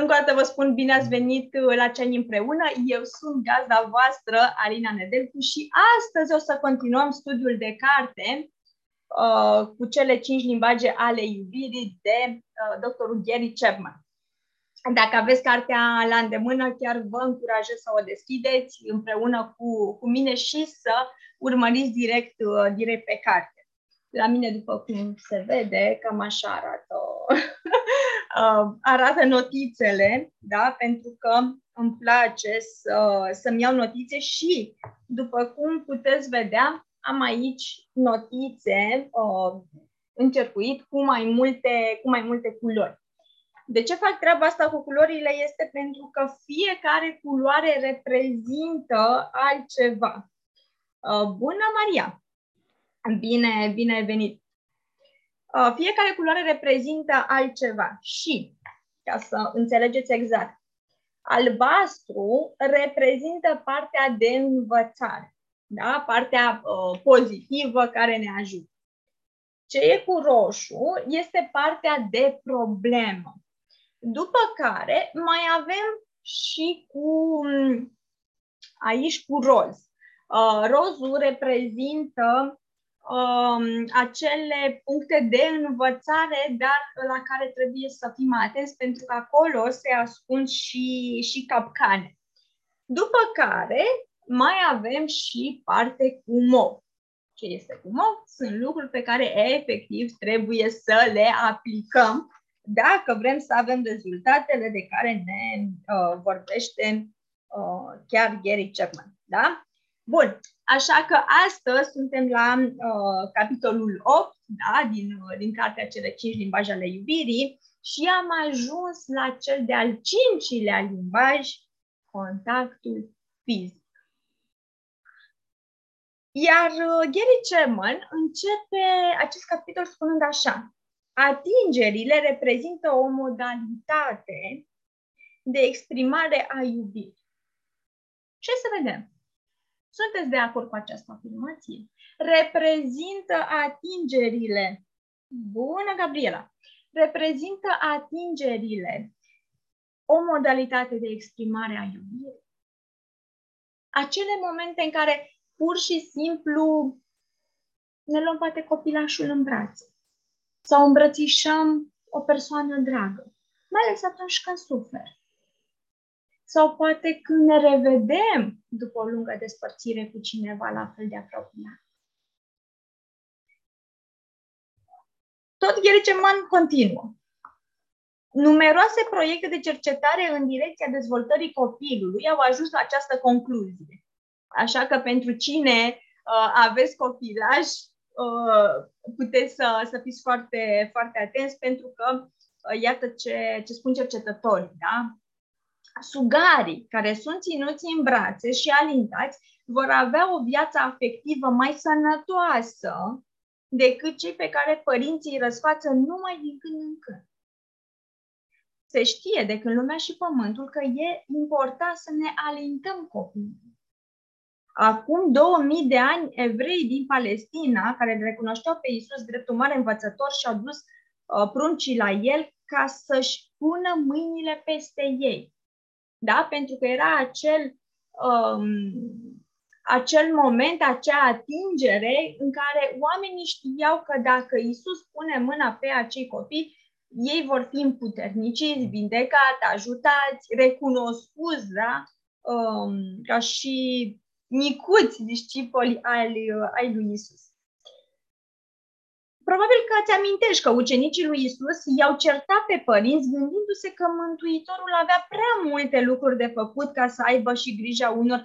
Încă o dată vă spun bine ați venit la Ceani împreună. Eu sunt gazda voastră, Alina Nedelcu, și astăzi o să continuăm studiul de carte uh, cu cele cinci limbaje ale iubirii de uh, doctorul Gary Chapman. Dacă aveți cartea la îndemână, chiar vă încurajez să o deschideți împreună cu, cu mine și să urmăriți direct, uh, direct pe carte. La mine, după cum se vede, cam așa arată, uh, arată notițele, da? pentru că îmi place să, să-mi iau notițe și, după cum puteți vedea, am aici notițe uh, încercuit cu mai, multe, cu mai multe culori. De ce fac treaba asta cu culorile? Este pentru că fiecare culoare reprezintă altceva. Uh, bună, Maria! Bine, bine ai venit! Uh, fiecare culoare reprezintă altceva și, ca să înțelegeți exact, albastru reprezintă partea de învățare, da? partea uh, pozitivă care ne ajută. Ce e cu roșu este partea de problemă. După care mai avem și cu aici cu roz. Uh, rozul reprezintă um, acele puncte de învățare, dar la care trebuie să fim atenți pentru că acolo se ascund și, și capcane. După care mai avem și parte cu mov. Ce este cu mov? Sunt lucruri pe care efectiv trebuie să le aplicăm dacă vrem să avem rezultatele de care ne uh, vorbește uh, chiar Gary Chapman. Da? Bun, așa că astăzi suntem la uh, capitolul 8 da, din, uh, din cartea Cele 5 limbaje ale iubirii și am ajuns la cel de-al cincilea limbaj, contactul fizic. Iar uh, Gary Chapman începe acest capitol spunând așa. Atingerile reprezintă o modalitate de exprimare a iubirii. Ce să vedem? Sunteți de acord cu această afirmație? Reprezintă atingerile. Bună, Gabriela! Reprezintă atingerile o modalitate de exprimare a iubirii. Acele momente în care pur și simplu ne luăm poate copilașul în brațe sau îmbrățișăm o persoană dragă, mai ales atunci când suferă. Sau poate când ne revedem după o lungă despărțire cu cineva la fel de apropiat. Tot Ghericeman continuă. Numeroase proiecte de cercetare în direcția dezvoltării copilului au ajuns la această concluzie. Așa că pentru cine uh, aveți copilaj, uh, puteți să, să fiți foarte, foarte atenți pentru că uh, iată ce, ce spun cercetătorii. Da? Sugarii care sunt ținuți în brațe și alintați vor avea o viață afectivă mai sănătoasă decât cei pe care părinții îi răsfață numai din când în când. Se știe de când lumea și pământul că e important să ne alintăm copiii. Acum 2000 de ani, evrei din Palestina, care îl recunoșteau pe Isus drept un mare învățător și au dus uh, pruncii la el ca să-și pună mâinile peste ei da? pentru că era acel, um, acel moment, acea atingere în care oamenii știau că dacă Isus pune mâna pe acei copii, ei vor fi împuterniciți, vindecați, ajutați, recunoscuți, da? Um, ca și micuți discipoli ai, ai lui Isus. Probabil că îți amintești că ucenicii lui Isus i-au certat pe părinți gândindu-se că Mântuitorul avea prea multe lucruri de făcut ca să aibă și grija unor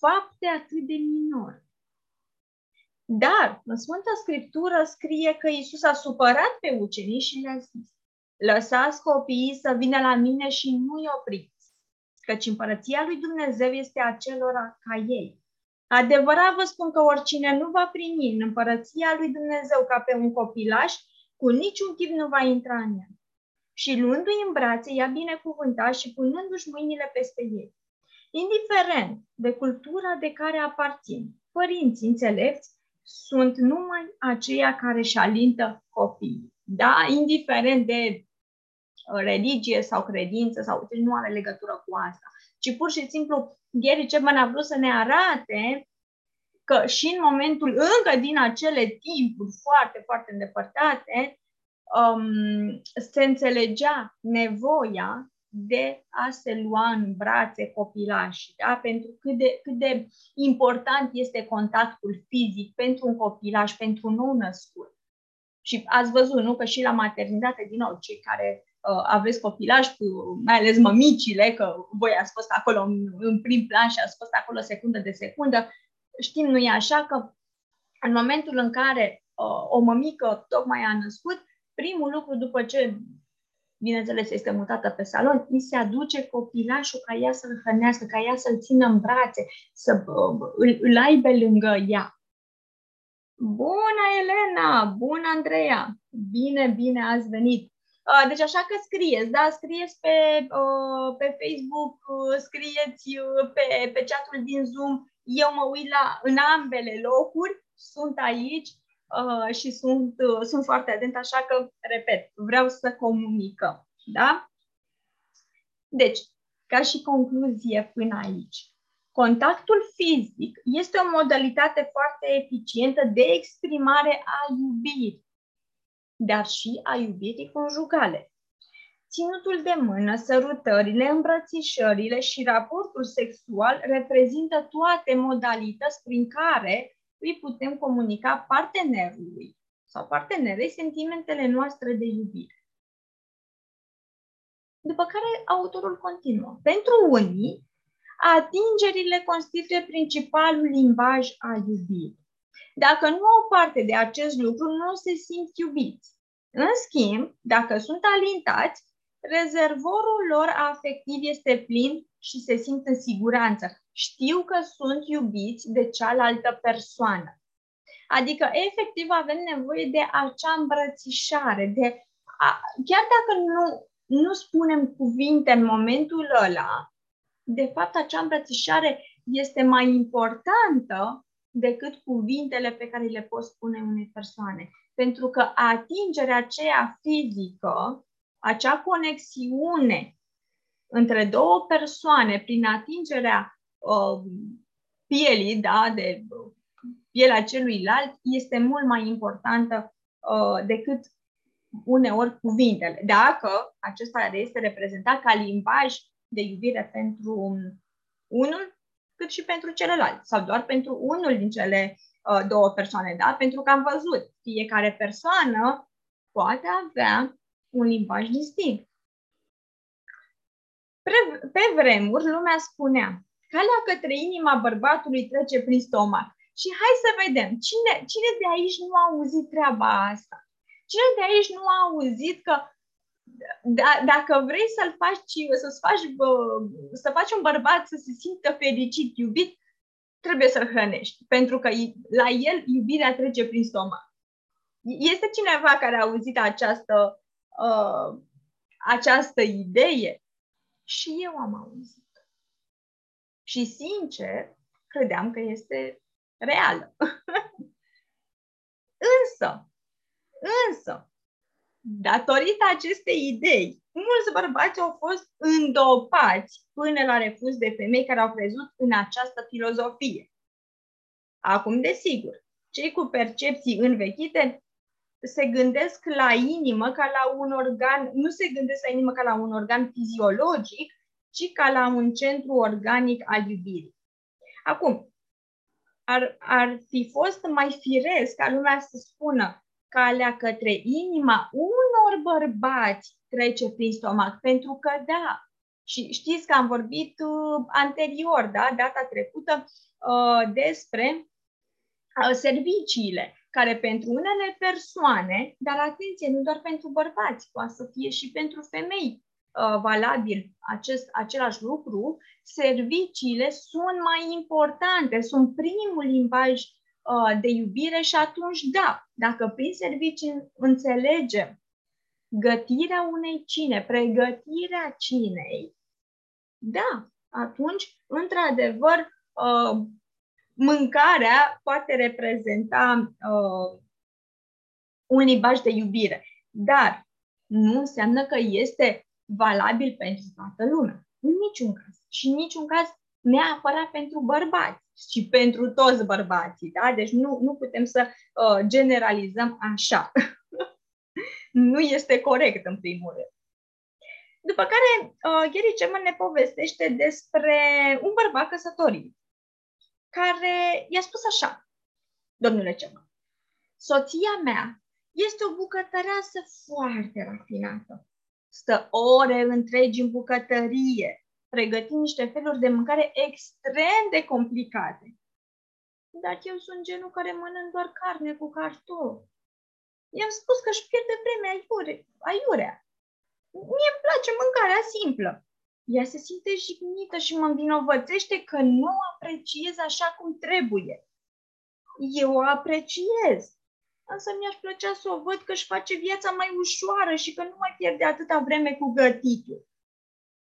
fapte atât de minore. Dar în Sfânta Scriptură scrie că Isus a supărat pe ucenici și le-a zis Lăsați copiii să vină la mine și nu-i opriți, căci împărăția lui Dumnezeu este acelora ca ei. Adevărat vă spun că oricine nu va primi în împărăția lui Dumnezeu ca pe un copilaș, cu niciun chip nu va intra în ea. Și luându-i în brațe, i-a binecuvântat și punându-și mâinile peste ei. Indiferent de cultura de care aparțin, părinții înțelepți sunt numai aceia care își alintă copiii. Da? Indiferent de religie sau credință sau deci nu are legătură cu asta, ci pur și simplu Gary Chapman a vrut să ne arate că și în momentul încă din acele timpuri foarte, foarte îndepărtate, um, se înțelegea nevoia de a se lua în brațe copilașii, da? pentru cât de, cât de important este contactul fizic pentru un copilaș, pentru un nou născut. Și ați văzut, nu, că și la maternitate, din nou, cei care uh, aveți copilaj, cu, mai ales mămicile, că voi ați fost acolo în, în prim plan și ați fost acolo secundă de secundă, știm, nu e așa, că în momentul în care uh, o mămică tocmai a născut, primul lucru după ce, bineînțeles, este mutată pe salon, îi se aduce copilașul ca ea să-l hrănească, ca ea să-l țină în brațe, să uh, îl, îl aibă lângă ea. Bună, Elena! Bună, Andreea! Bine, bine ați venit! Uh, deci așa că scrieți, da? Scrieți pe, uh, pe Facebook, scrieți pe, pe chatul din Zoom. Eu mă uit la, în ambele locuri, sunt aici uh, și sunt, uh, sunt foarte atent, așa că, repet, vreau să comunicăm. Da? Deci, ca și concluzie până aici, contactul fizic este o modalitate foarte eficientă de exprimare a iubirii, dar și a iubirii conjugale. Ținutul de mână, sărutările, îmbrățișările și raportul sexual reprezintă toate modalități prin care îi putem comunica partenerului sau partenerei sentimentele noastre de iubire. După care autorul continuă. Pentru unii, atingerile constituie principalul limbaj al iubirii. Dacă nu au parte de acest lucru, nu se simt iubiți. În schimb, dacă sunt alintați, rezervorul lor afectiv este plin și se simt în siguranță. Știu că sunt iubiți de cealaltă persoană. Adică, efectiv, avem nevoie de acea îmbrățișare, de a, chiar dacă nu, nu spunem cuvinte în momentul ăla, de fapt, acea îmbrățișare este mai importantă decât cuvintele pe care le poți spune unei persoane. Pentru că atingerea aceea fizică, acea conexiune între două persoane prin atingerea uh, pielii, da, de uh, pielea celuilalt, este mult mai importantă uh, decât uneori cuvintele. Dacă acesta este reprezentat ca limbaj de iubire pentru unul, cât și pentru celălalt, sau doar pentru unul din cele uh, două persoane, da? Pentru că am văzut, fiecare persoană poate avea un limbaj distinct. Pre- pe vremuri, lumea spunea, calea către inima bărbatului trece prin stomac. Și hai să vedem, cine, cine de aici nu a auzit treaba asta? Cine de aici nu a auzit că da, dacă vrei să-l faci, să faci, să faci un bărbat să se simtă fericit, iubit, trebuie să-l hrănești. Pentru că la el iubirea trece prin stomac. Este cineva care a auzit această, uh, această idee? Și eu am auzit. Și sincer, credeam că este reală. însă, însă, datorită acestei idei, mulți bărbați au fost îndopați până la refuz de femei care au crezut în această filozofie. Acum, desigur, cei cu percepții învechite se gândesc la inimă ca la un organ, nu se gândesc la inimă ca la un organ fiziologic, ci ca la un centru organic al iubirii. Acum, ar, ar fi fost mai firesc ca lumea să spună calea către inima unor bărbați trece prin stomac, pentru că da, și știți că am vorbit uh, anterior, da, data trecută, uh, despre uh, serviciile care pentru unele persoane, dar atenție, nu doar pentru bărbați, poate să fie și pentru femei uh, valabil acest, același lucru, serviciile sunt mai importante, sunt primul limbaj uh, de iubire și atunci, da, dacă prin servicii înțelegem gătirea unei cine, pregătirea cinei, da, atunci, într-adevăr, uh, mâncarea poate reprezenta uh, un limbaj de iubire. Dar nu înseamnă că este valabil pentru toată lumea. În niciun caz. Și în niciun caz neapărat pentru bărbați și pentru toți bărbații. Da? Deci nu, nu putem să uh, generalizăm așa. nu este corect, în primul rând. După care, uh, Gary Chapman ne povestește despre un bărbat căsătorit care i-a spus așa, domnule Chapman, soția mea este o bucătăreasă foarte rafinată. Stă ore întregi în bucătărie, pregătind niște feluri de mâncare extrem de complicate. Dar eu sunt genul care mănânc doar carne cu cartofi. I-am spus că își pierde vremea aiure, aiurea. Mie îmi place mâncarea simplă. Ea se simte jignită și mă învinovățește că nu o apreciez așa cum trebuie. Eu o apreciez, însă mi-aș plăcea să o văd că își face viața mai ușoară și că nu mai pierde atâta vreme cu gătitul.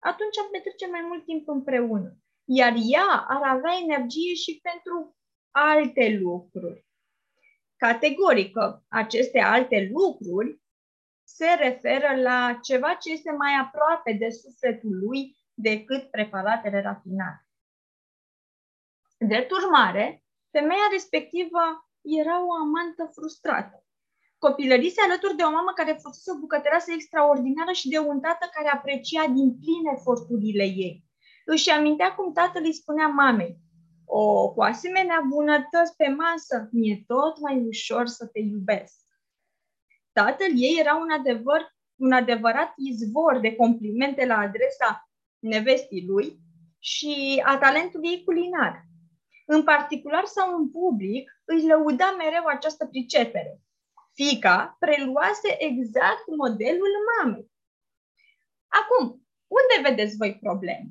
Atunci am petrece mai mult timp împreună, iar ea ar avea energie și pentru alte lucruri. Categoric, aceste alte lucruri se referă la ceva ce este mai aproape de sufletul lui decât preparatele rafinate. Drept urmare, femeia respectivă era o amantă frustrată. Copilărise alături de o mamă care fusese o bucătăreasă extraordinară și de un tată care aprecia din plin eforturile ei. Își amintea cum tatăl îi spunea mamei, o, cu asemenea bunătăți pe masă, mi-e tot mai ușor să te iubesc. Tatăl ei era un, adevăr, un adevărat izvor de complimente la adresa nevestii lui și a talentului ei culinar. În particular sau în public, își lăuda mereu această pricepere. Fica preluase exact modelul mamei. Acum, unde vedeți voi probleme?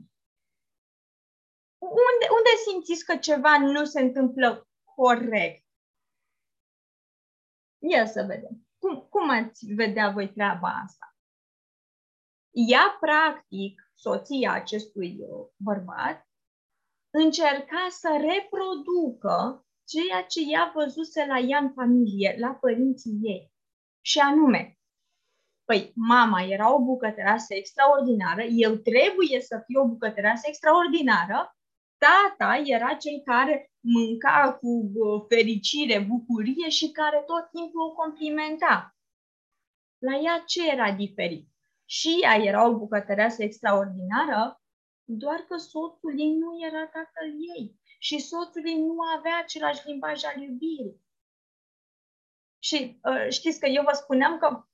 Unde, unde simțiți că ceva nu se întâmplă corect? Ia să vedem. Cum, cum ați vedea voi treaba asta? Ea, practic, soția acestui uh, bărbat, încerca să reproducă ceea ce ea văzuse la ea în familie, la părinții ei. Și anume, păi, mama era o bucătăreasă extraordinară, eu trebuie să fiu o bucătăreasă extraordinară, tata era cel care mânca cu fericire, bucurie și care tot timpul o complimenta. La ea ce era diferit? Și ea era o bucătăreasă extraordinară, doar că soțul ei nu era tatăl ei și soțul ei nu avea același limbaj al iubirii. Și uh, știți că eu vă spuneam că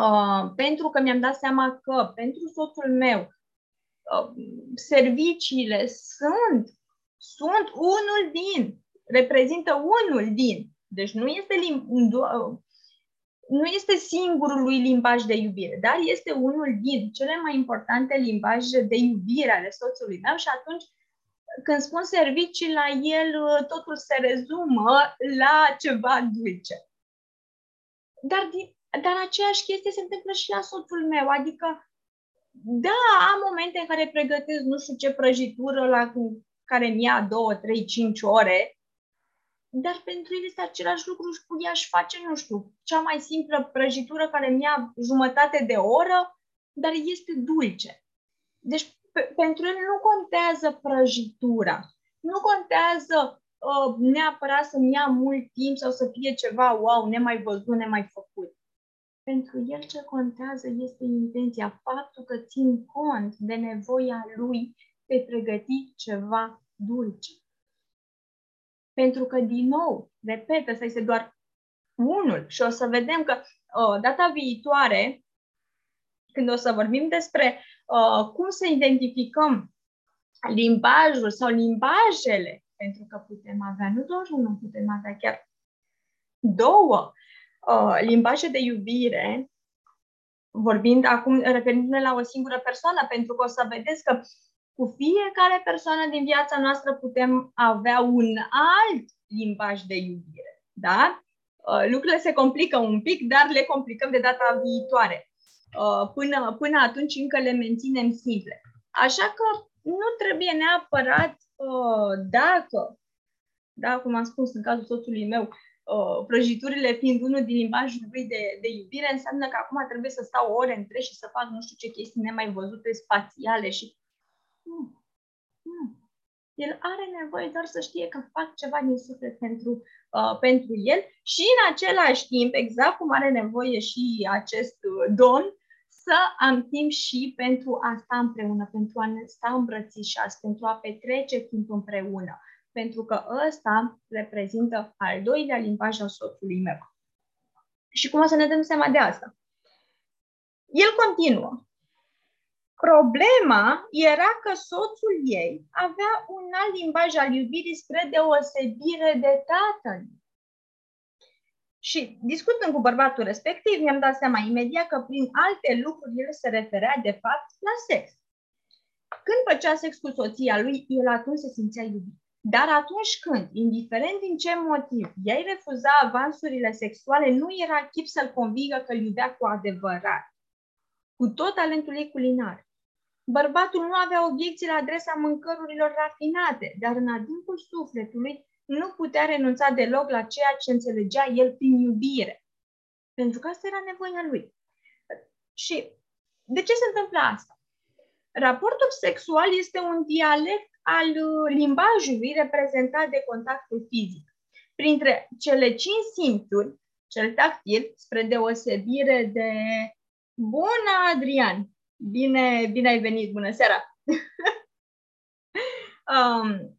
uh, pentru că mi-am dat seama că pentru soțul meu uh, serviciile sunt sunt unul din, reprezintă unul din. Deci nu este, lim- nu este singurul lui limbaj de iubire, dar este unul din cele mai importante limbaje de iubire ale soțului meu și atunci când spun servicii, la el totul se rezumă la ceva dulce. Dar, dar aceeași chestie se întâmplă și la soțul meu, adică da, am momente în care pregătesc nu știu ce prăjitură la care îmi ia 2, 3, 5 ore, dar pentru el este același lucru și cu ea își face, nu știu, cea mai simplă prăjitură care îmi ia jumătate de oră, dar este dulce. Deci pe, pentru el nu contează prăjitura, nu contează uh, neapărat să-mi ia mult timp sau să fie ceva, wow, nemai văzut, nemai făcut. Pentru el ce contează este intenția, faptul că țin cont de nevoia lui vei pregăti ceva dulce. Pentru că, din nou, repet, ăsta este doar unul și o să vedem că uh, data viitoare, când o să vorbim despre uh, cum să identificăm limbajul sau limbajele, pentru că putem avea nu doar unul, putem avea chiar două uh, limbaje de iubire, vorbind acum, referindu-ne la o singură persoană, pentru că o să vedeți că cu fiecare persoană din viața noastră putem avea un alt limbaj de iubire. Da? Uh, lucrurile se complică un pic, dar le complicăm de data viitoare. Uh, până, până atunci încă le menținem simple. Așa că nu trebuie neapărat uh, dacă, da, cum am spus în cazul soțului meu, uh, prăjiturile fiind unul din limbajul lui de, de iubire, înseamnă că acum trebuie să stau ore între și să fac nu știu ce chestii nemai văzute spațiale și... Nu, nu. El are nevoie doar să știe că fac ceva din suflet pentru, uh, pentru el și în același timp, exact cum are nevoie și acest uh, domn, să am timp și pentru a sta împreună, pentru a ne sta îmbrățișați, pentru a petrece timp împreună pentru că ăsta reprezintă al doilea limbaj al soțului meu. Și cum o să ne dăm seama de asta? El continuă. Problema era că soțul ei avea un alt limbaj al iubirii spre deosebire de tatăl. Și discutând cu bărbatul respectiv, mi-am dat seama imediat că prin alte lucruri el se referea de fapt la sex. Când făcea sex cu soția lui, el atunci se simțea iubit. Dar atunci când, indiferent din ce motiv, ei refuza avansurile sexuale, nu era chip să-l convingă că îl iubea cu adevărat. Cu tot talentul ei culinar. Bărbatul nu avea obiecții la adresa mâncărurilor rafinate, dar în adâncul sufletului nu putea renunța deloc la ceea ce înțelegea el prin iubire. Pentru că asta era nevoia lui. Și de ce se întâmplă asta? Raportul sexual este un dialect al uh, limbajului reprezentat de contactul fizic. Printre cele cinci simțuri, cel tactil, spre deosebire de Bună, Adrian! Bine, bine ai venit, bună seara! um,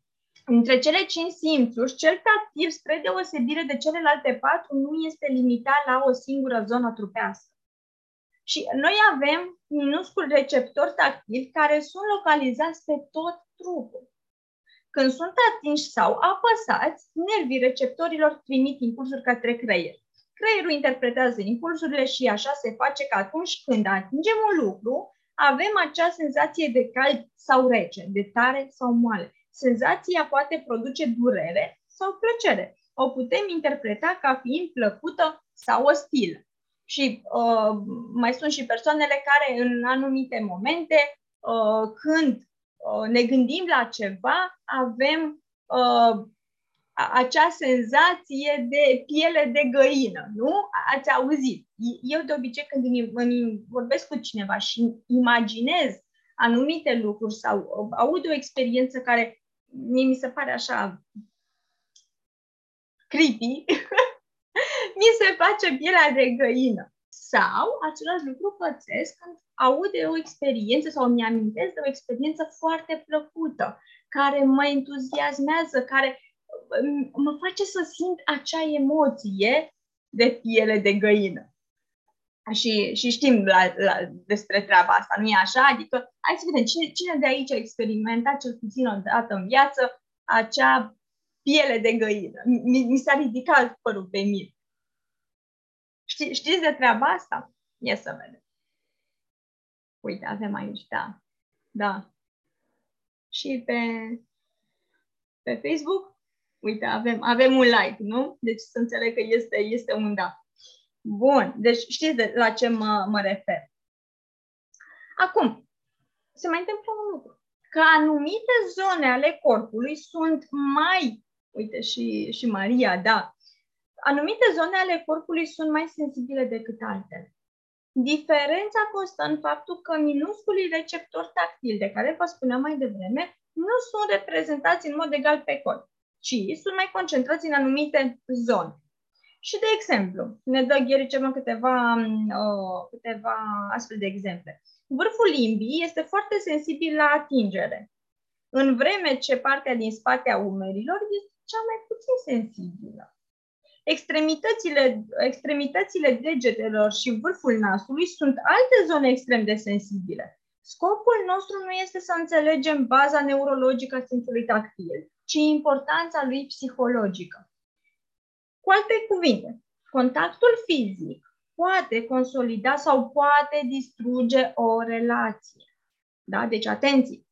între cele cinci simțuri, cel tactil, spre deosebire de celelalte patru, nu este limitat la o singură zonă trupească. Și noi avem minuscul receptori tactili care sunt localizați pe tot trupul. Când sunt atinși sau apăsați, nervii receptorilor trimit impulsuri către creier. Creierul interpretează impulsurile și așa se face că atunci când atingem un lucru, avem acea senzație de cald sau rece, de tare sau moale. Senzația poate produce durere sau plăcere. O putem interpreta ca fiind plăcută sau ostilă. Și uh, mai sunt și persoanele care în anumite momente, uh, când Uh, ne gândim la ceva, avem uh, acea senzație de piele de găină, nu? Ați auzit. Eu de obicei când îmi vorbesc cu cineva și imaginez anumite lucruri sau aud o experiență care mie mi se pare așa creepy, mi se face pielea de găină. Sau același lucru pățesc când aud de o experiență sau mi amintesc de o experiență foarte plăcută, care mă entuziasmează, care um, mă face să simt acea emoție de piele de găină. Și, și știm la, la, despre treaba asta, nu e așa? Adică, hai să vedem, cine, cine de aici a experimentat cel puțin o dată în viață acea piele de găină? Mi, mi s-a ridicat părul pe mine. Ști, știți de treaba asta? Ia să vedem. Uite, avem aici, da. Da. Și pe, pe Facebook, uite, avem, avem un like, nu? Deci să înțeleg că este, este un da. Bun, deci știți de la ce mă, mă refer. Acum, se mai întâmplă un lucru. Că anumite zone ale corpului sunt mai, uite și, și Maria, da, anumite zone ale corpului sunt mai sensibile decât altele. Diferența constă în faptul că minusculii receptori tactili de care vă spuneam mai devreme nu sunt reprezentați în mod egal pe corp, ci sunt mai concentrați în anumite zone. Și de exemplu, ne dă Gheri câteva, uh, câteva astfel de exemple. Vârful limbii este foarte sensibil la atingere, în vreme ce partea din spate a umerilor este cea mai puțin sensibilă. Extremitățile, extremitățile degetelor și vârful nasului sunt alte zone extrem de sensibile. Scopul nostru nu este să înțelegem baza neurologică a simțului tactil, ci importanța lui psihologică. Cu alte cuvinte, contactul fizic poate consolida sau poate distruge o relație. Da? Deci, atenție!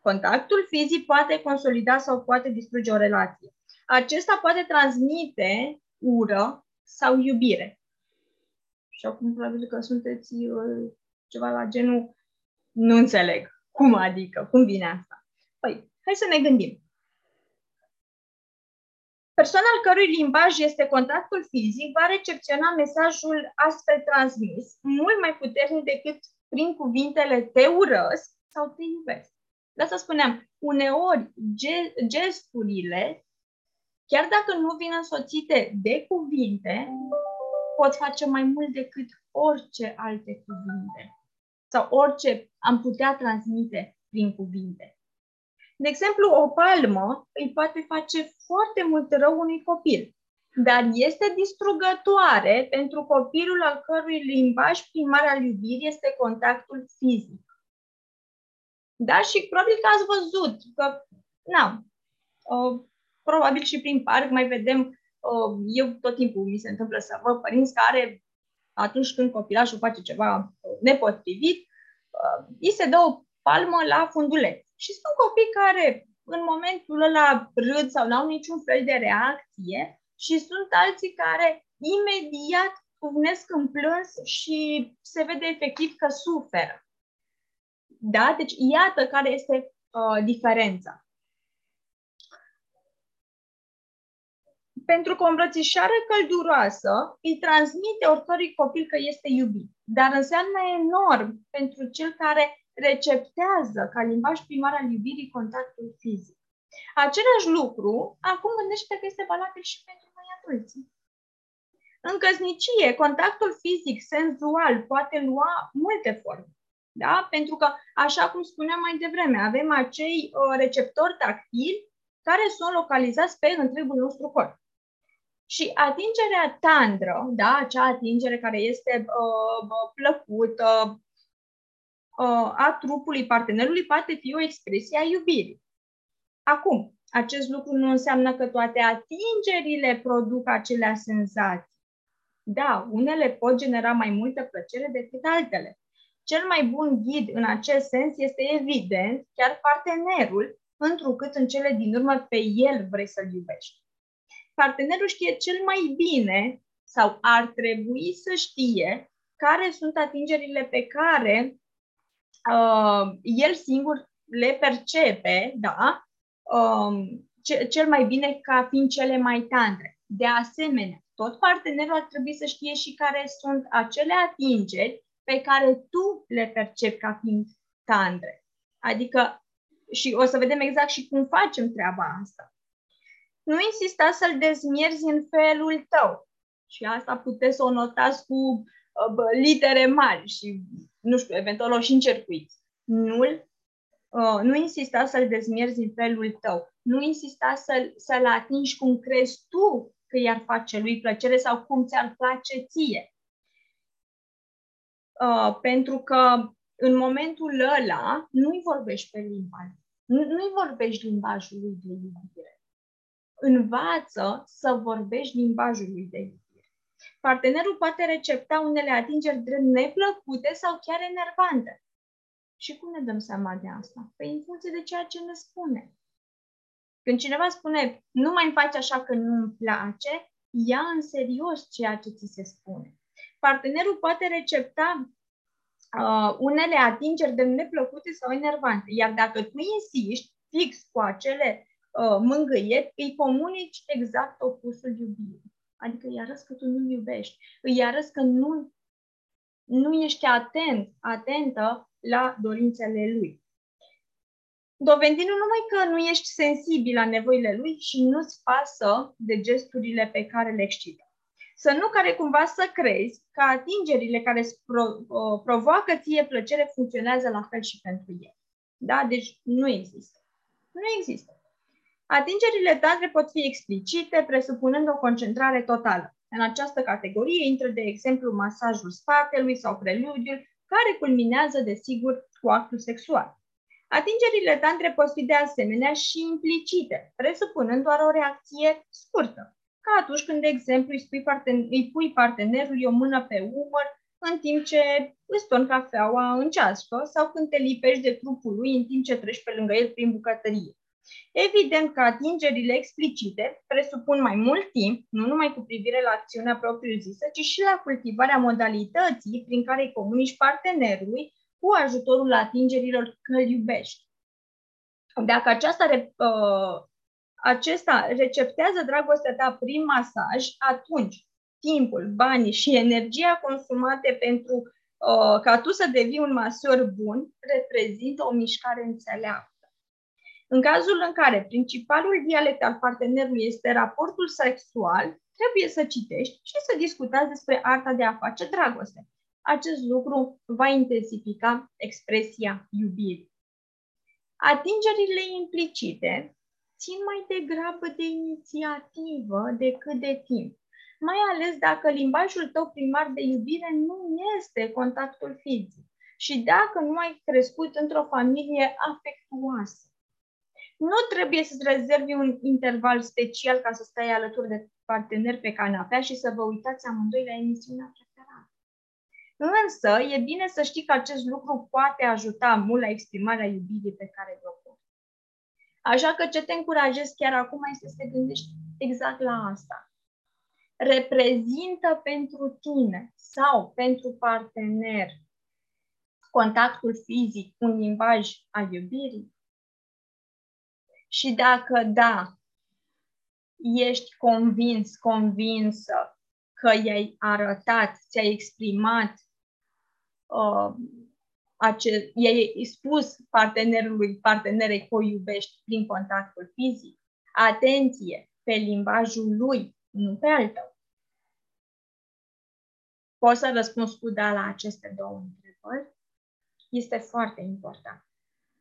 Contactul fizic poate consolida sau poate distruge o relație. Acesta poate transmite ură sau iubire. Și acum probabil că sunteți uh, ceva la genul nu înțeleg. Cum adică? Cum vine asta? Păi, hai să ne gândim. Persoana al cărui limbaj este contactul fizic va recepționa mesajul astfel transmis mult mai puternic decât prin cuvintele te urăsc sau te iubesc. De asta spuneam, uneori gesturile, chiar dacă nu vin însoțite de cuvinte, pot face mai mult decât orice alte cuvinte sau orice am putea transmite prin cuvinte. De exemplu, o palmă îi poate face foarte mult rău unui copil, dar este distrugătoare pentru copilul al cărui limbaj primar al iubirii este contactul fizic. Da? Și probabil că ați văzut că, na, uh, probabil și prin parc mai vedem, uh, eu tot timpul mi se întâmplă să văd părinți care, atunci când copilașul face ceva nepotrivit, uh, îi se dă o palmă la funduleț. Și sunt copii care în momentul ăla râd sau n-au niciun fel de reacție și sunt alții care imediat pufnesc în plâns și se vede efectiv că suferă. Da? Deci iată care este uh, diferența. Pentru că o îmbrățișare călduroasă îi transmite oricărui copil că este iubit, dar înseamnă enorm pentru cel care receptează ca limbaj primar al iubirii contactul fizic. Același lucru, acum gândește că este valabil și pentru noi adulți. În căsnicie, contactul fizic, senzual, poate lua multe forme. Da? Pentru că, așa cum spuneam mai devreme, avem acei uh, receptori tactili care sunt localizați pe întregul nostru corp. Și atingerea tandră, da, acea atingere care este uh, plăcută, Uh, a trupului partenerului poate fi o expresie a iubirii. Acum, acest lucru nu înseamnă că toate atingerile produc acelea senzații. Da, unele pot genera mai multă plăcere decât altele. Cel mai bun ghid în acest sens este evident chiar partenerul, întrucât în cele din urmă pe el vrei să-l iubești. Partenerul știe cel mai bine sau ar trebui să știe care sunt atingerile pe care uh, el singur le percepe, da, um, ce, cel mai bine ca fiind cele mai tandre. De asemenea, tot partenerul ar trebui să știe și care sunt acele atingeri pe care tu le percepi ca fiind tandre. Adică, și o să vedem exact și cum facem treaba asta. Nu insista să-l dezmierzi în felul tău. Și asta puteți să o notați cu uh, litere mari și nu știu, eventual o și încercuiți. Nu-l, uh, nu insista să-l dezmierzi în felul tău. Nu insista să-l, să-l atingi cum crezi tu că i-ar face lui plăcere sau cum ți-ar place ție. Uh, pentru că în momentul ăla nu-i vorbești pe limba nu, nu-i vorbești limbajul lui de iubire. Învață să vorbești limbajul lui de iubire. Partenerul poate recepta unele atingeri drept neplăcute sau chiar enervante. Și cum ne dăm seama de asta? Păi în funcție de ceea ce ne spune. Când cineva spune, nu mai faci așa că nu-mi place, ia în serios ceea ce ți se spune. Partenerul poate recepta uh, unele atingeri de neplăcute sau enervante, iar dacă tu insisti fix cu acele uh, mângâieri, îi comunici exact opusul iubirii. Adică îi arăți că tu nu iubești. Îi arăți că nu, nu ești atent, atentă la dorințele lui. Dovedind nu numai că nu ești sensibil la nevoile lui și nu-ți pasă de gesturile pe care le excită. Să nu care cumva să crezi că atingerile care îți pro, provoacă ție plăcere funcționează la fel și pentru el. Da? Deci nu există. Nu există. Atingerile tantre pot fi explicite, presupunând o concentrare totală. În această categorie intră, de exemplu, masajul spatelui sau preludiul, care culminează, desigur, cu actul sexual. Atingerile tantre pot fi de asemenea și implicite, presupunând doar o reacție scurtă, ca atunci când, de exemplu, îi, spui parten- îi pui partenerului o mână pe umăr în timp ce îți torni cafeaua în ceasul sau când te lipești de trupul lui în timp ce treci pe lângă el prin bucătărie. Evident că atingerile explicite presupun mai mult timp, nu numai cu privire la acțiunea propriu-zisă, ci și la cultivarea modalității prin care îi comunici partenerului cu ajutorul atingerilor că îl iubești. Dacă această, uh, acesta receptează dragostea ta prin masaj, atunci timpul, banii și energia consumate pentru uh, ca tu să devii un masor bun reprezintă o mișcare înțeleaptă. În cazul în care principalul dialect al partenerului este raportul sexual, trebuie să citești și să discutați despre arta de a face dragoste. Acest lucru va intensifica expresia iubirii. Atingerile implicite țin mai degrabă de inițiativă decât de timp, mai ales dacă limbajul tău primar de iubire nu este contactul fizic și dacă nu ai crescut într-o familie afectuoasă. Nu trebuie să-ți rezervi un interval special ca să stai alături de partener pe canapea și să vă uitați amândoi la emisiunea preferată. Însă, e bine să știi că acest lucru poate ajuta mult la exprimarea iubirii pe care o poți. Așa că ce te încurajez chiar acum este să te gândești exact la asta. Reprezintă pentru tine sau pentru partener contactul fizic un limbaj al iubirii? Și dacă da, ești convins, convinsă că i-ai arătat, ți-ai exprimat, uh, ace- i-ai spus partenerului, partenerei că o iubești prin contactul fizic, atenție pe limbajul lui, nu pe al tău. Poți să răspunzi cu da la aceste două întrebări? Este foarte important.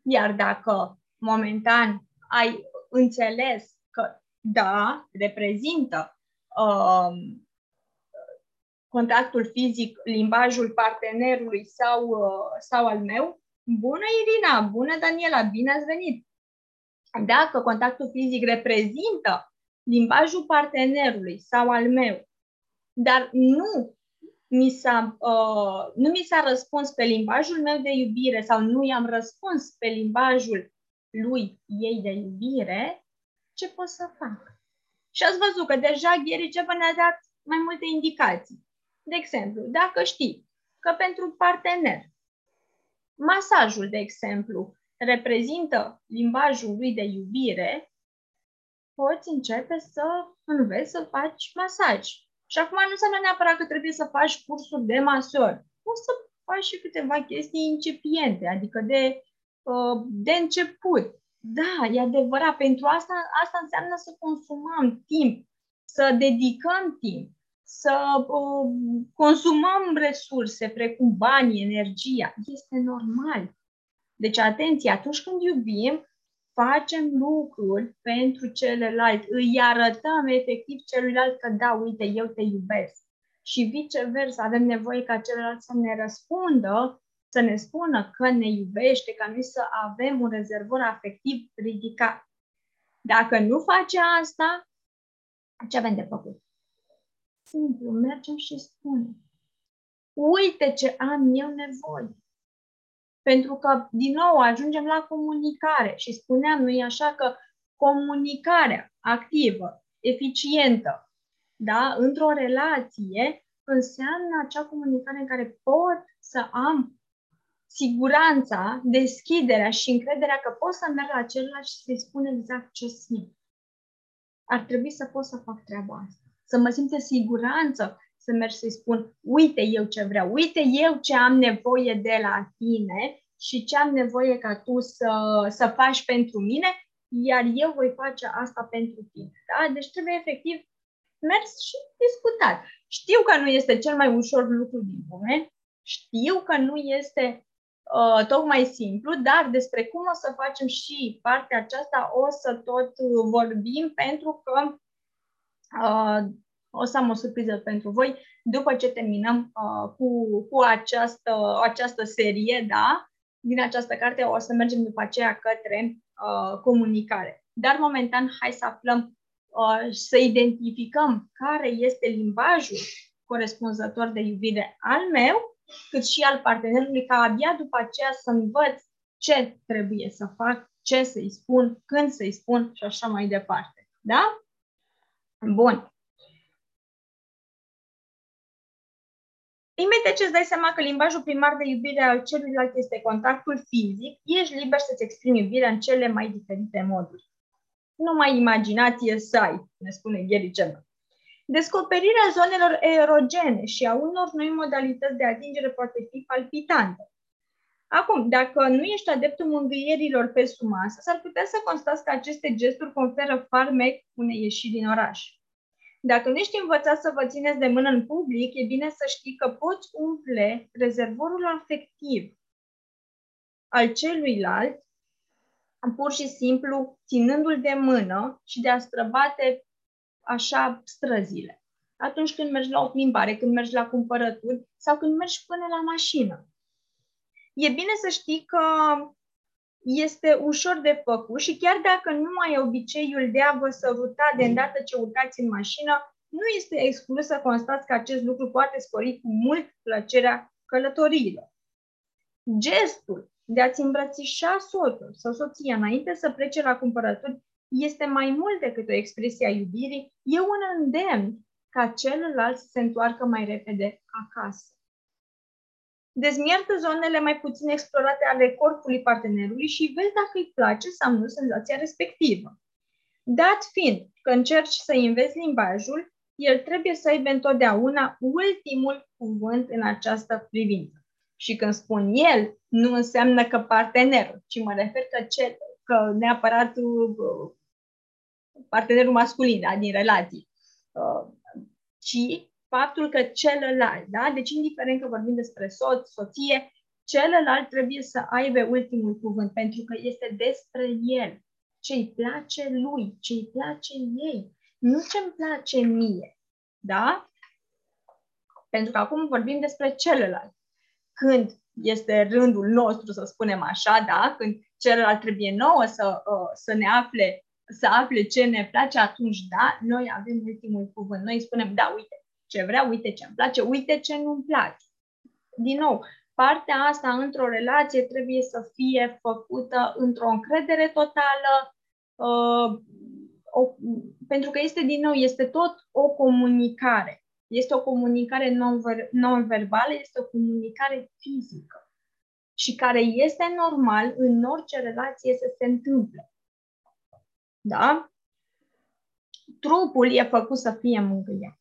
Iar dacă momentan ai înțeles că da, reprezintă um, contactul fizic, limbajul partenerului sau, uh, sau al meu. Bună, Irina! Bună, Daniela! Bine ați venit! Dacă contactul fizic reprezintă limbajul partenerului sau al meu, dar nu mi s-a, uh, nu mi s-a răspuns pe limbajul meu de iubire sau nu i-am răspuns pe limbajul lui, ei de iubire, ce pot să fac? Și ați văzut că deja Ghericeva ne-a dat mai multe indicații. De exemplu, dacă știi că pentru partener masajul, de exemplu, reprezintă limbajul lui de iubire, poți începe să înveți să faci masaj. Și acum nu înseamnă neapărat că trebuie să faci cursuri de masor. Poți să faci și câteva chestii incipiente, adică de, uh, de început. Da, e adevărat. Pentru asta, asta înseamnă să consumăm timp, să dedicăm timp, să uh, consumăm resurse precum banii, energia. Este normal. Deci, atenție, atunci când iubim, facem lucruri pentru celălalt, îi arătăm efectiv celuilalt că da, uite, eu te iubesc. Și viceversa, avem nevoie ca celălalt să ne răspundă să ne spună că ne iubește, ca noi să avem un rezervor afectiv ridicat. Dacă nu face asta, ce avem de făcut? Simplu, mergem și spunem. Uite ce am eu nevoie. Pentru că, din nou, ajungem la comunicare și spuneam, nu așa, că comunicarea activă, eficientă, da, într-o relație, înseamnă acea comunicare în care pot să am siguranța, deschiderea și încrederea că pot să merg la celălalt și să-i spun exact ce simt. Ar trebui să pot să fac treaba asta. Să mă simt în siguranță să merg să-i spun, uite eu ce vreau, uite eu ce am nevoie de la tine și ce am nevoie ca tu să, să faci pentru mine, iar eu voi face asta pentru tine. Da? Deci trebuie efectiv mers și discutat. Știu că nu este cel mai ușor lucru din lume, știu că nu este uh, tocmai simplu, dar despre cum o să facem și partea aceasta o să tot vorbim pentru că uh, o să am o surpriză pentru voi după ce terminăm uh, cu, cu această, această serie, da? Din această carte o să mergem după aceea către uh, comunicare. Dar momentan hai să aflăm, uh, să identificăm care este limbajul corespunzător de iubire al meu cât și al partenerului, ca abia după aceea să învăț ce trebuie să fac, ce să-i spun, când să-i spun și așa mai departe. Da? Bun. Imediat ce îți dai seama că limbajul primar de iubire al celuilalt este contactul fizic, ești liber să-ți exprimi iubirea în cele mai diferite moduri. numai imaginație să ai, ne spune Gary Chapman. Descoperirea zonelor erogene și a unor noi modalități de atingere poate fi palpitantă. Acum, dacă nu ești adeptul mângâierilor pe sumasă, s-ar putea să constați că aceste gesturi conferă farmec unei ieșiri din oraș. Dacă nu ești învățat să vă țineți de mână în public, e bine să știi că poți umple rezervorul afectiv al celuilalt pur și simplu ținându-l de mână și de a străbate așa străzile. Atunci când mergi la o plimbare, când mergi la cumpărături sau când mergi până la mașină. E bine să știi că este ușor de făcut și chiar dacă nu mai ai obiceiul de a vă săruta de îndată ce urcați în mașină, nu este exclus să constați că acest lucru poate spori cu mult plăcerea călătoriilor. Gestul de a-ți îmbrățișa soțul sau soția înainte să plece la cumpărături este mai mult decât o expresie a iubirii, e un îndemn ca celălalt să se întoarcă mai repede acasă. Dezmiertă zonele mai puțin explorate ale corpului partenerului și vezi dacă îi place sau nu senzația respectivă. Dat fiind că încerci să înveți limbajul, el trebuie să aibă întotdeauna ultimul cuvânt în această privință. Și când spun el, nu înseamnă că partenerul, ci mă refer că, cel, că neapărat uh, partenerul masculin da, din relații, uh, ci faptul că celălalt, da? deci indiferent că vorbim despre soț, soție, celălalt trebuie să aibă ultimul cuvânt, pentru că este despre el, ce îi place lui, ce îi place ei, nu ce îmi place mie. Da? Pentru că acum vorbim despre celălalt. Când este rândul nostru, să spunem așa, da? când celălalt trebuie nouă să, uh, să ne afle să afle ce ne place, atunci da, noi avem ultimul cuvânt. Noi spunem, da, uite, ce vreau, uite ce îmi place, uite ce nu-mi place. Din nou, partea asta într-o relație trebuie să fie făcută într-o încredere totală, uh, o, pentru că este, din nou, este tot o comunicare. Este o comunicare non-verbală, este o comunicare fizică și care este normal în orice relație să se întâmple. Da? Trupul e făcut să fie mângâiat.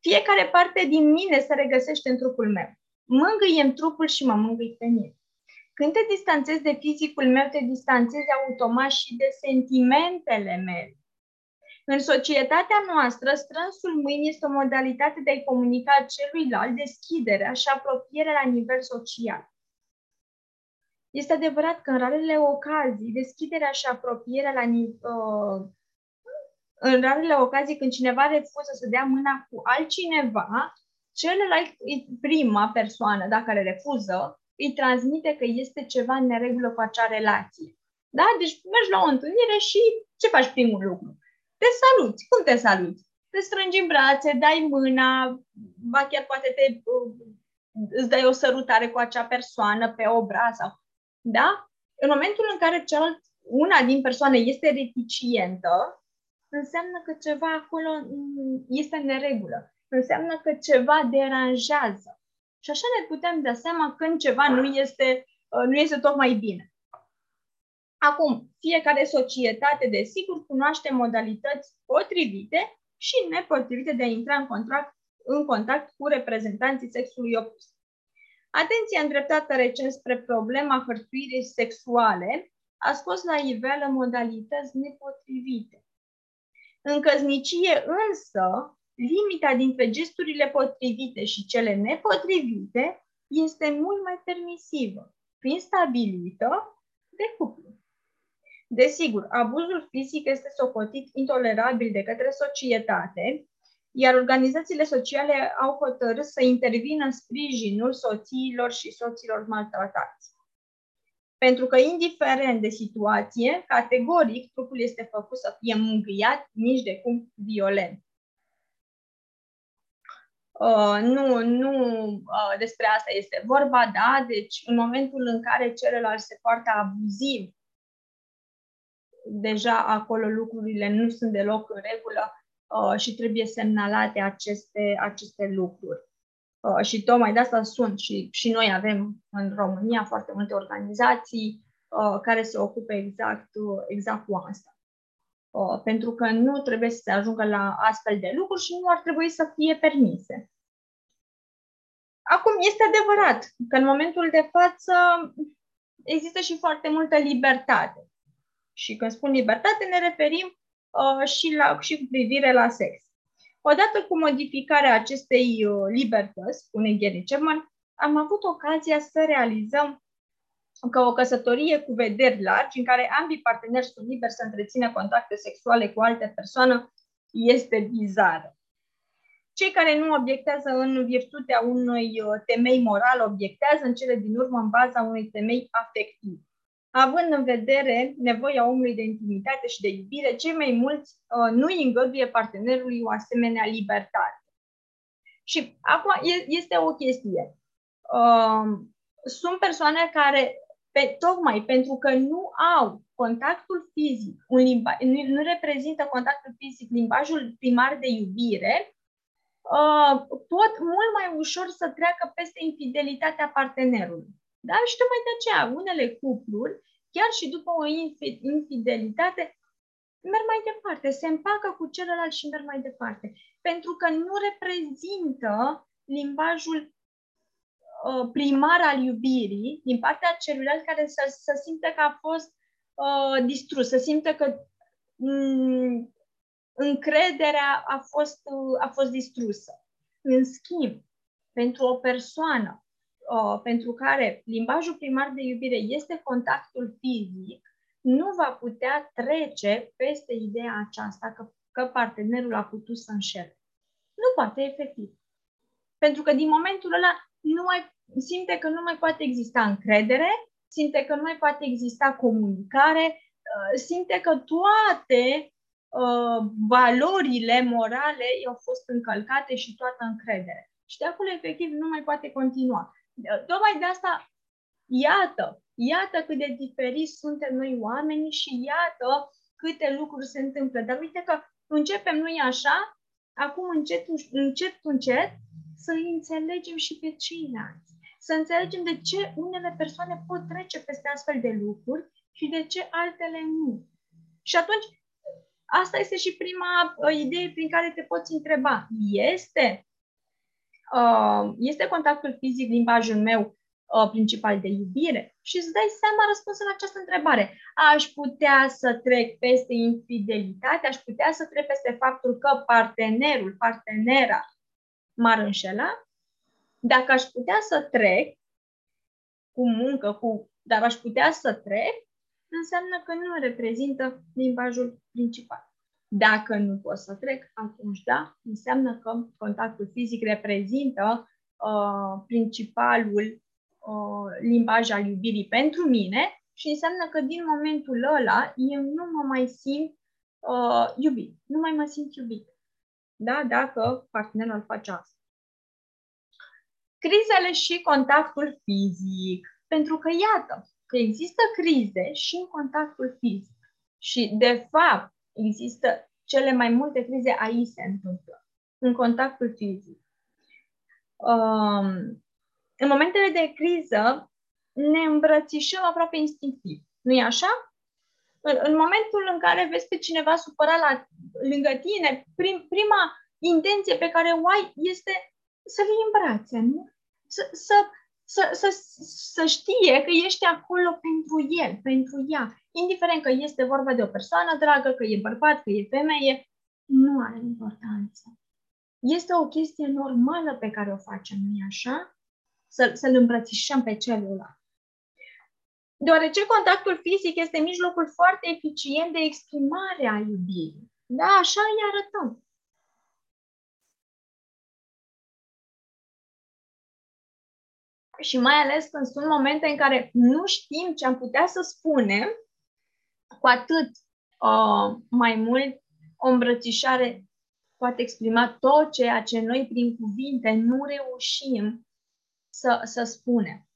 Fiecare parte din mine se regăsește în trupul meu. Mângâiem trupul și mă mângâi pe mine. Când te distanțezi de fizicul meu, te distanțezi automat și de sentimentele mele. În societatea noastră, strânsul mâini este o modalitate de a-i comunica celuilalt deschiderea și apropierea la nivel social. Este adevărat că în rarele ocazii, deschiderea și apropierea la nivel, uh, în rarele ocazii când cineva refuză să dea mâna cu altcineva, celălalt, prima persoană, dacă care refuză, îi transmite că este ceva în neregulă cu acea relație. Da? Deci mergi la o întâlnire și ce faci primul lucru? Te saluți. Cum te saluți? Te strângi în brațe, dai mâna, ba chiar poate te, uh, îți dai o sărutare cu acea persoană pe obraz sau da? În momentul în care cealalt, una din persoane este reticientă, înseamnă că ceva acolo mm, este în neregulă. Înseamnă că ceva deranjează. Și așa ne putem da seama când ceva nu este, uh, nu este tocmai bine. Acum, fiecare societate, desigur, cunoaște modalități potrivite și nepotrivite de a intra în contact, în contact cu reprezentanții sexului opus. Atenția îndreptată recent spre problema hărțuirii sexuale a scos la iveală modalități nepotrivite. În căznicie însă, limita dintre gesturile potrivite și cele nepotrivite este mult mai permisivă, fiind stabilită de cuplu. Desigur, abuzul fizic este socotit intolerabil de către societate, iar organizațiile sociale au hotărât să intervină în sprijinul soțiilor și soților maltratați. Pentru că, indiferent de situație, categoric, trupul este făcut să fie mângâiat, nici de cum violent. Uh, nu, nu uh, despre asta este vorba, da? Deci, în momentul în care celălalt se poartă abuziv, deja acolo lucrurile nu sunt deloc în regulă uh, și trebuie semnalate aceste, aceste lucruri. Uh, și tocmai de asta sunt și, și noi avem în România foarte multe organizații uh, care se ocupe exact, uh, exact cu asta. uh, pentru că nu trebuie să se ajungă la astfel de lucruri și nu ar trebui să fie permise. Acum, este adevărat că în momentul de față există și foarte multă libertate. Și când spun libertate, ne referim uh, și, la, și cu privire la sex. Odată cu modificarea acestei uh, libertăți, spune Gary Chapman, am avut ocazia să realizăm că o căsătorie cu vederi largi, în care ambii parteneri sunt liberi să întrețină contacte sexuale cu alte persoane, este bizară. Cei care nu obiectează în virtutea unui uh, temei moral, obiectează în cele din urmă în baza unui temei afectiv. Având în vedere nevoia omului de intimitate și de iubire, cei mai mulți uh, nu îi îngăduie partenerului o asemenea libertate. Și acum este o chestie. Uh, sunt persoane care, pe, tocmai pentru că nu au contactul fizic, un limba, nu, nu reprezintă contactul fizic limbajul primar de iubire, uh, pot mult mai ușor să treacă peste infidelitatea partenerului. Da? Și tocmai de aceea, unele cupluri, chiar și după o infidelitate, merg mai departe, se împacă cu celălalt și merg mai departe. Pentru că nu reprezintă limbajul uh, primar al iubirii din partea celuilalt care să, să simtă că a fost uh, distrus, să simtă că mm, încrederea a fost, a fost distrusă. În schimb, pentru o persoană uh, pentru care limbajul primar de iubire este contactul fizic, nu va putea trece peste ideea aceasta că, că partenerul a putut să înșele. Nu poate, efectiv. Pentru că din momentul ăla nu mai simte că nu mai poate exista încredere, simte că nu mai poate exista comunicare, uh, simte că toate Uh, valorile morale au fost încălcate și toată încredere. Și de acolo, efectiv, nu mai poate continua. Tocmai de asta, iată, iată cât de diferiți suntem noi oameni și iată câte lucruri se întâmplă. Dar uite că începem noi așa, acum încet, încet, încet, să înțelegem și pe ceilalți. Să înțelegem de ce unele persoane pot trece peste astfel de lucruri și de ce altele nu. Și atunci Asta este și prima uh, idee prin care te poți întreba. Este, uh, este contactul fizic limbajul meu uh, principal de iubire? Și îți dai seama răspunsul la această întrebare. Aș putea să trec peste infidelitate, aș putea să trec peste faptul că partenerul, partenera m-ar înșela? Dacă aș putea să trec cu muncă, cu, dar aș putea să trec, înseamnă că nu reprezintă limbajul principal. Dacă nu pot să trec, atunci da, înseamnă că contactul fizic reprezintă uh, principalul uh, limbaj al iubirii pentru mine și înseamnă că din momentul ăla eu nu mă mai simt uh, iubit, nu mai mă simt iubit. Da? Dacă partenerul face asta. Crizele și contactul fizic. Pentru că, iată, că există crize și în contactul fizic. Și, de fapt, există cele mai multe crize aici se întâmplă, în contactul fizic. Um, în momentele de criză ne îmbrățișăm aproape instinctiv. Nu e așa? În, în momentul în care vezi pe cineva supărat la, lângă tine, prim, prima intenție pe care o ai este să fii în brațe, nu? Să, să, să, să, să știe că ești acolo pentru el, pentru ea. Indiferent că este vorba de o persoană dragă, că e bărbat, că e femeie, nu are importanță. Este o chestie normală pe care o facem, nu așa? Să, să-l îmbrățișăm pe celălalt. Deoarece contactul fizic este mijlocul foarte eficient de exprimare a iubirii. Da, așa îi arătăm. Și mai ales când sunt momente în care nu știm ce am putea să spunem, cu atât uh, mai mult o îmbrățișare poate exprima tot ceea ce noi prin cuvinte nu reușim să, să spunem.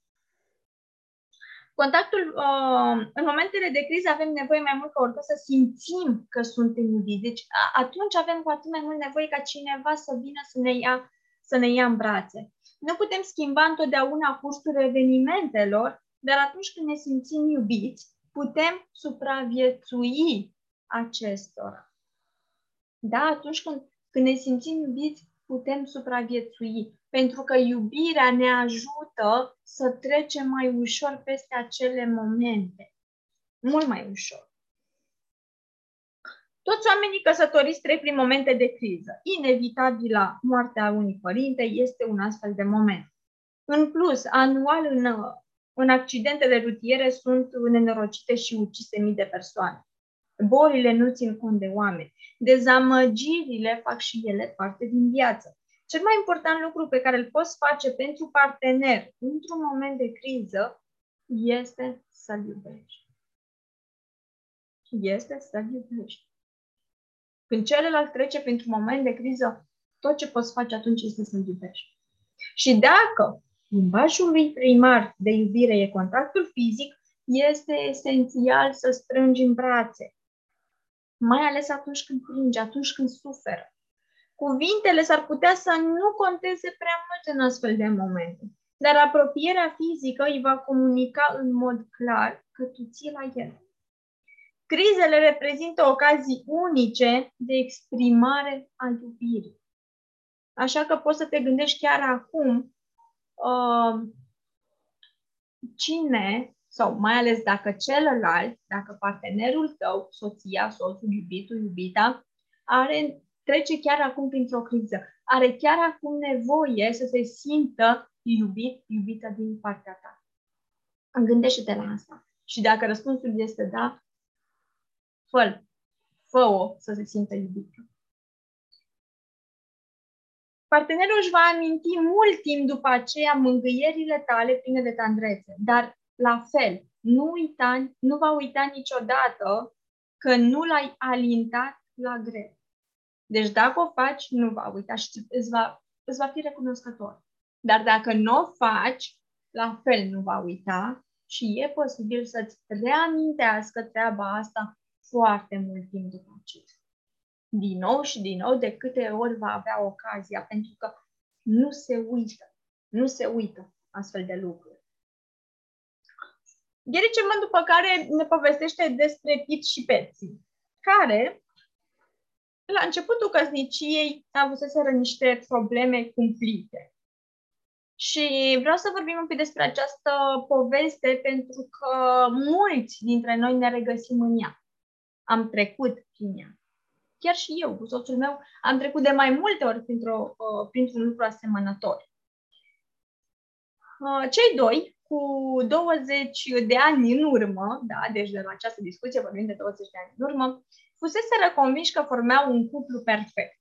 Contactul, uh, în momentele de criză avem nevoie mai mult ca oricând să simțim că suntem iubiți. Deci a, atunci avem cu atât mai mult nevoie ca cineva să vină să ne ia, să ne ia în brațe. Nu putem schimba întotdeauna cursul evenimentelor, dar atunci când ne simțim iubiți, putem supraviețui acestora. Da, atunci când, când ne simțim iubiți, putem supraviețui, pentru că iubirea ne ajută să trecem mai ușor peste acele momente. Mult mai ușor. Toți oamenii căsătoriți trec prin momente de criză. Inevitabilă moartea unui părinte este un astfel de moment. În plus, anual în, în accidentele rutiere sunt nenorocite și ucise mii de persoane. Bolile nu țin cont de oameni. Dezamăgirile fac și ele parte din viață. Cel mai important lucru pe care îl poți face pentru partener într-un moment de criză este să-l iubești. Este să-l iubești. Când celălalt trece printr-un moment de criză, tot ce poți face atunci este să-l iubești. Și dacă limbajul lui primar de iubire e contactul fizic, este esențial să strângi în brațe. Mai ales atunci când plângi, atunci când suferă. Cuvintele s-ar putea să nu conteze prea mult în astfel de momente, dar apropierea fizică îi va comunica în mod clar că tu ții la el. Crizele reprezintă ocazii unice de exprimare a iubirii. Așa că poți să te gândești chiar acum uh, cine, sau mai ales dacă celălalt, dacă partenerul tău, soția, soțul, iubitul, iubita, are, trece chiar acum printr-o criză, are chiar acum nevoie să se simtă iubit, iubită din partea ta. Gândește-te la asta. Și dacă răspunsul este da, fă fă-o să se simtă iubită. Partenerul își va aminti mult timp după aceea mângâierile tale pline de tandrețe, dar la fel, nu, uita, nu va uita niciodată că nu l-ai alintat la greu. Deci dacă o faci, nu va uita și îți va, îți va fi recunoscător. Dar dacă nu o faci, la fel nu va uita și e posibil să-ți reamintească treaba asta foarte mult timp după aceea. Din nou și din nou, de câte ori va avea ocazia, pentru că nu se uită. Nu se uită astfel de lucruri. Gary Chapman, după care ne povestește despre Pit și Betsy, care, la începutul căsniciei, avuseseră niște probleme cumplite. Și vreau să vorbim un pic despre această poveste pentru că mulți dintre noi ne regăsim în ea am trecut prin ea. Chiar și eu, cu soțul meu, am trecut de mai multe ori printr-o, uh, printr-un lucru asemănător. Uh, cei doi, cu 20 de ani în urmă, da, deci de la această discuție vorbim de 20 de ani în urmă, fuseseră convinși că formeau un cuplu perfect.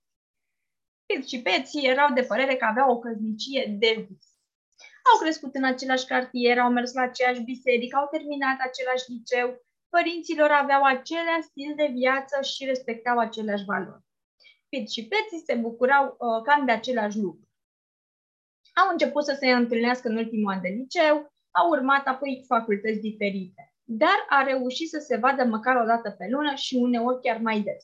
Pit și Peții erau de părere că aveau o căsnicie de vis. Au crescut în același cartier, au mers la aceeași biserică, au terminat același liceu, părinților aveau același stil de viață și respectau aceleași valori. Pit și Peții se bucurau uh, cam de același lucru. Au început să se întâlnească în ultimul an de liceu, au urmat apoi facultăți diferite, dar a reușit să se vadă măcar o dată pe lună și uneori chiar mai des.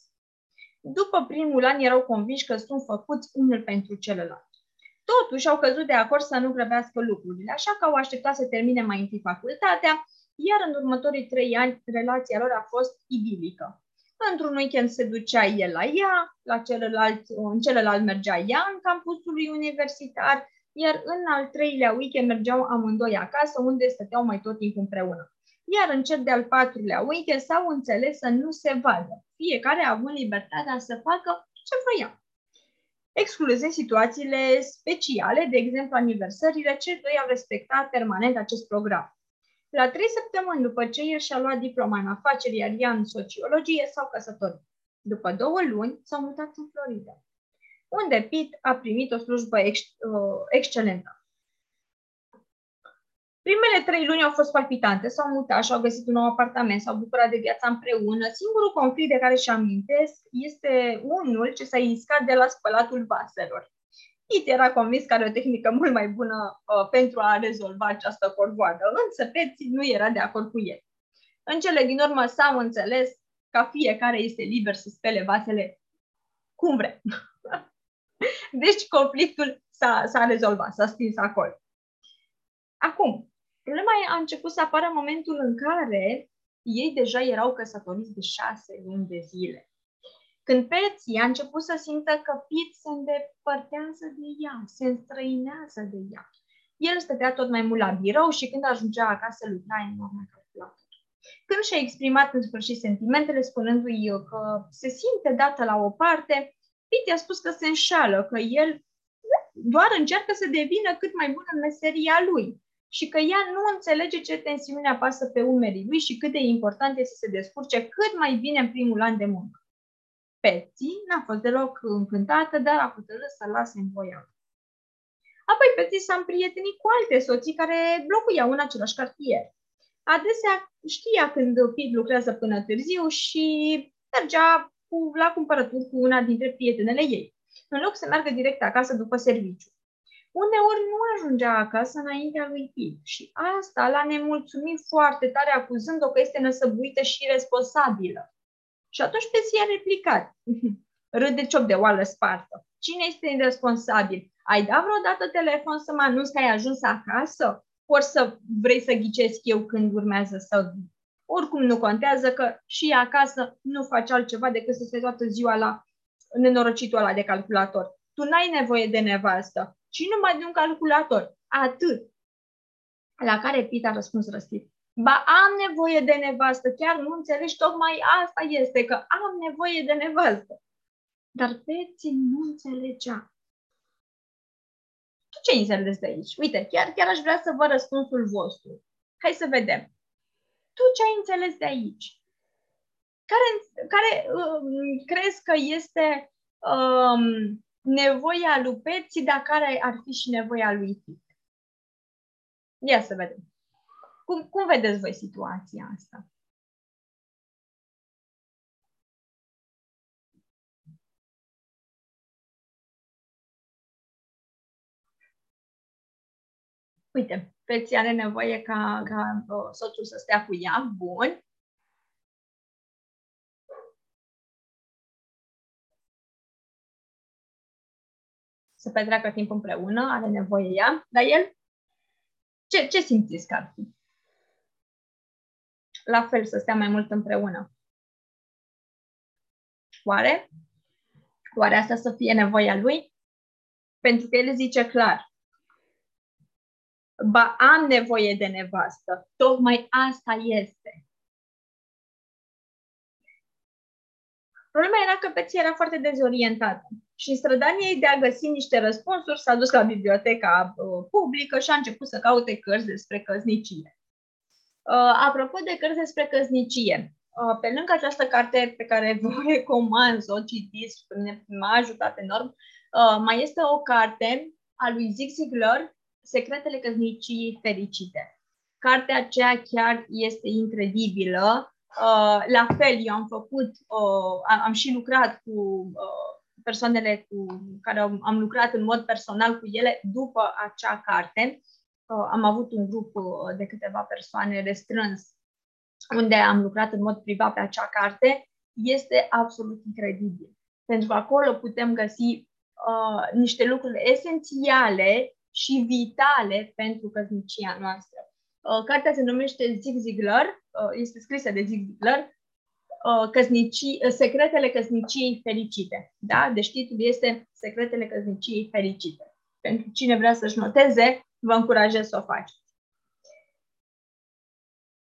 După primul an erau convinși că sunt făcuți unul pentru celălalt. Totuși au căzut de acord să nu grăbească lucrurile, așa că au așteptat să termine mai întâi facultatea iar în următorii trei ani relația lor a fost idilică. Într-un weekend se ducea el la ea, la celălalt, în celălalt mergea ea în campusul universitar, iar în al treilea weekend mergeau amândoi acasă, unde stăteau mai tot timpul împreună. Iar în cel de-al patrulea weekend s-au înțeles să nu se vadă, fiecare având libertatea să facă ce voia. Excluzând situațiile speciale, de exemplu aniversările, cei doi au respectat permanent acest program. La trei săptămâni după ce el și-a luat diploma în afaceri, iar ea în sociologie, s-au căsătorit. După două luni, s-au mutat în Florida, unde Pete a primit o slujbă ex- uh, excelentă. Primele trei luni au fost palpitante, s-au mutat și au găsit un nou apartament, s-au bucurat de viața împreună. Singurul conflict de care și amintesc este unul ce s-a iscat de la spălatul vaselor. It era convins că are o tehnică mult mai bună uh, pentru a rezolva această corvoadă, însă Peții nu era de acord cu el. În cele din urmă s-au înțeles ca fiecare este liber să spele vasele cum vrea. deci conflictul s-a, s-a rezolvat, s-a stins acolo. Acum, problema a început să apară în momentul în care Ei deja erau căsătoriți de șase luni de zile. Când Betsy a început să simtă că Pete se îndepărtează de ea, se înstrăinează de ea. El stătea tot mai mult la birou și când ajungea acasă lucra enorm la calculator. Când și-a exprimat în sfârșit sentimentele, spunându-i că se simte dată la o parte, Pete a spus că se înșală, că el doar încearcă să devină cât mai bun în meseria lui și că ea nu înțelege ce tensiune apasă pe umerii lui și cât de important este să se descurce cât mai bine în primul an de muncă. Betsy n-a fost deloc încântată, dar a hotărât să lase în voia. Apoi Betsy s-a împrietenit cu alte soții care locuiau în același cartier. Adesea știa când Pete lucrează până târziu și mergea cu, la cumpărături cu una dintre prietenele ei, în loc să meargă direct acasă după serviciu. Uneori nu ajungea acasă înaintea lui Pete și asta l-a nemulțumit foarte tare, acuzând-o că este năsăbuită și responsabilă. Și atunci Petsy a replicat. Râde ciop de oală spartă. Cine este responsabil? Ai dat vreodată telefon să mă anunți că ai ajuns acasă? Ori să vrei să ghicesc eu când urmează să vii? Oricum nu contează că și acasă nu faci altceva decât să se toată ziua la nenorocitul ăla de calculator. Tu n-ai nevoie de nevastă, ci numai de un calculator. Atât. La care Pita a răspuns răstit. Ba, am nevoie de nevastă, chiar nu înțelegi, tocmai asta este, că am nevoie de nevastă. Dar Betsy nu înțelegea. Tu ce înțelegi de aici? Uite, chiar, chiar aș vrea să vă răspunsul vostru. Hai să vedem. Tu ce ai înțeles de aici? Care, care um, crezi că este um, nevoia lui Betsy, dar care ar fi și nevoia lui Pete? Ia să vedem. Cum, cum vedeți voi situația asta? Uite, Peții are nevoie ca, ca uh, soțul să stea cu ea, bun. Să petreacă timp împreună, are nevoie ea, dar el, ce, ce simțiți că ar fi? La fel, să stea mai mult împreună. Oare? Oare asta să fie nevoia lui? Pentru că el zice clar, ba am nevoie de nevastă, tocmai asta este. Problema era că Betsy era foarte dezorientată și în strădania ei de a găsi niște răspunsuri s-a dus la biblioteca uh, publică și a început să caute cărți despre căsnicie. Uh, apropo de cărți despre căsnicie, uh, pe lângă această carte pe care vă recomand să o citiți, m-a ajutat enorm, uh, mai este o carte a lui Zig Ziglar, Secretele căsniciei fericite. Cartea aceea chiar este incredibilă. Uh, la fel, eu am făcut, uh, am, am și lucrat cu uh, persoanele cu care am, am lucrat în mod personal cu ele după acea carte am avut un grup uh, de câteva persoane restrâns unde am lucrat în mod privat pe acea carte, este absolut incredibil. Pentru că acolo putem găsi uh, niște lucruri esențiale și vitale pentru căsnicia noastră. Uh, cartea se numește Zig Ziglar, uh, este scrisă de Zig Ziglar, uh, căsnicii, uh, Secretele căsniciei fericite. Da? Deci titlul este Secretele căsniciei fericite. Pentru cine vrea să-și noteze, vă încurajez să o faceți.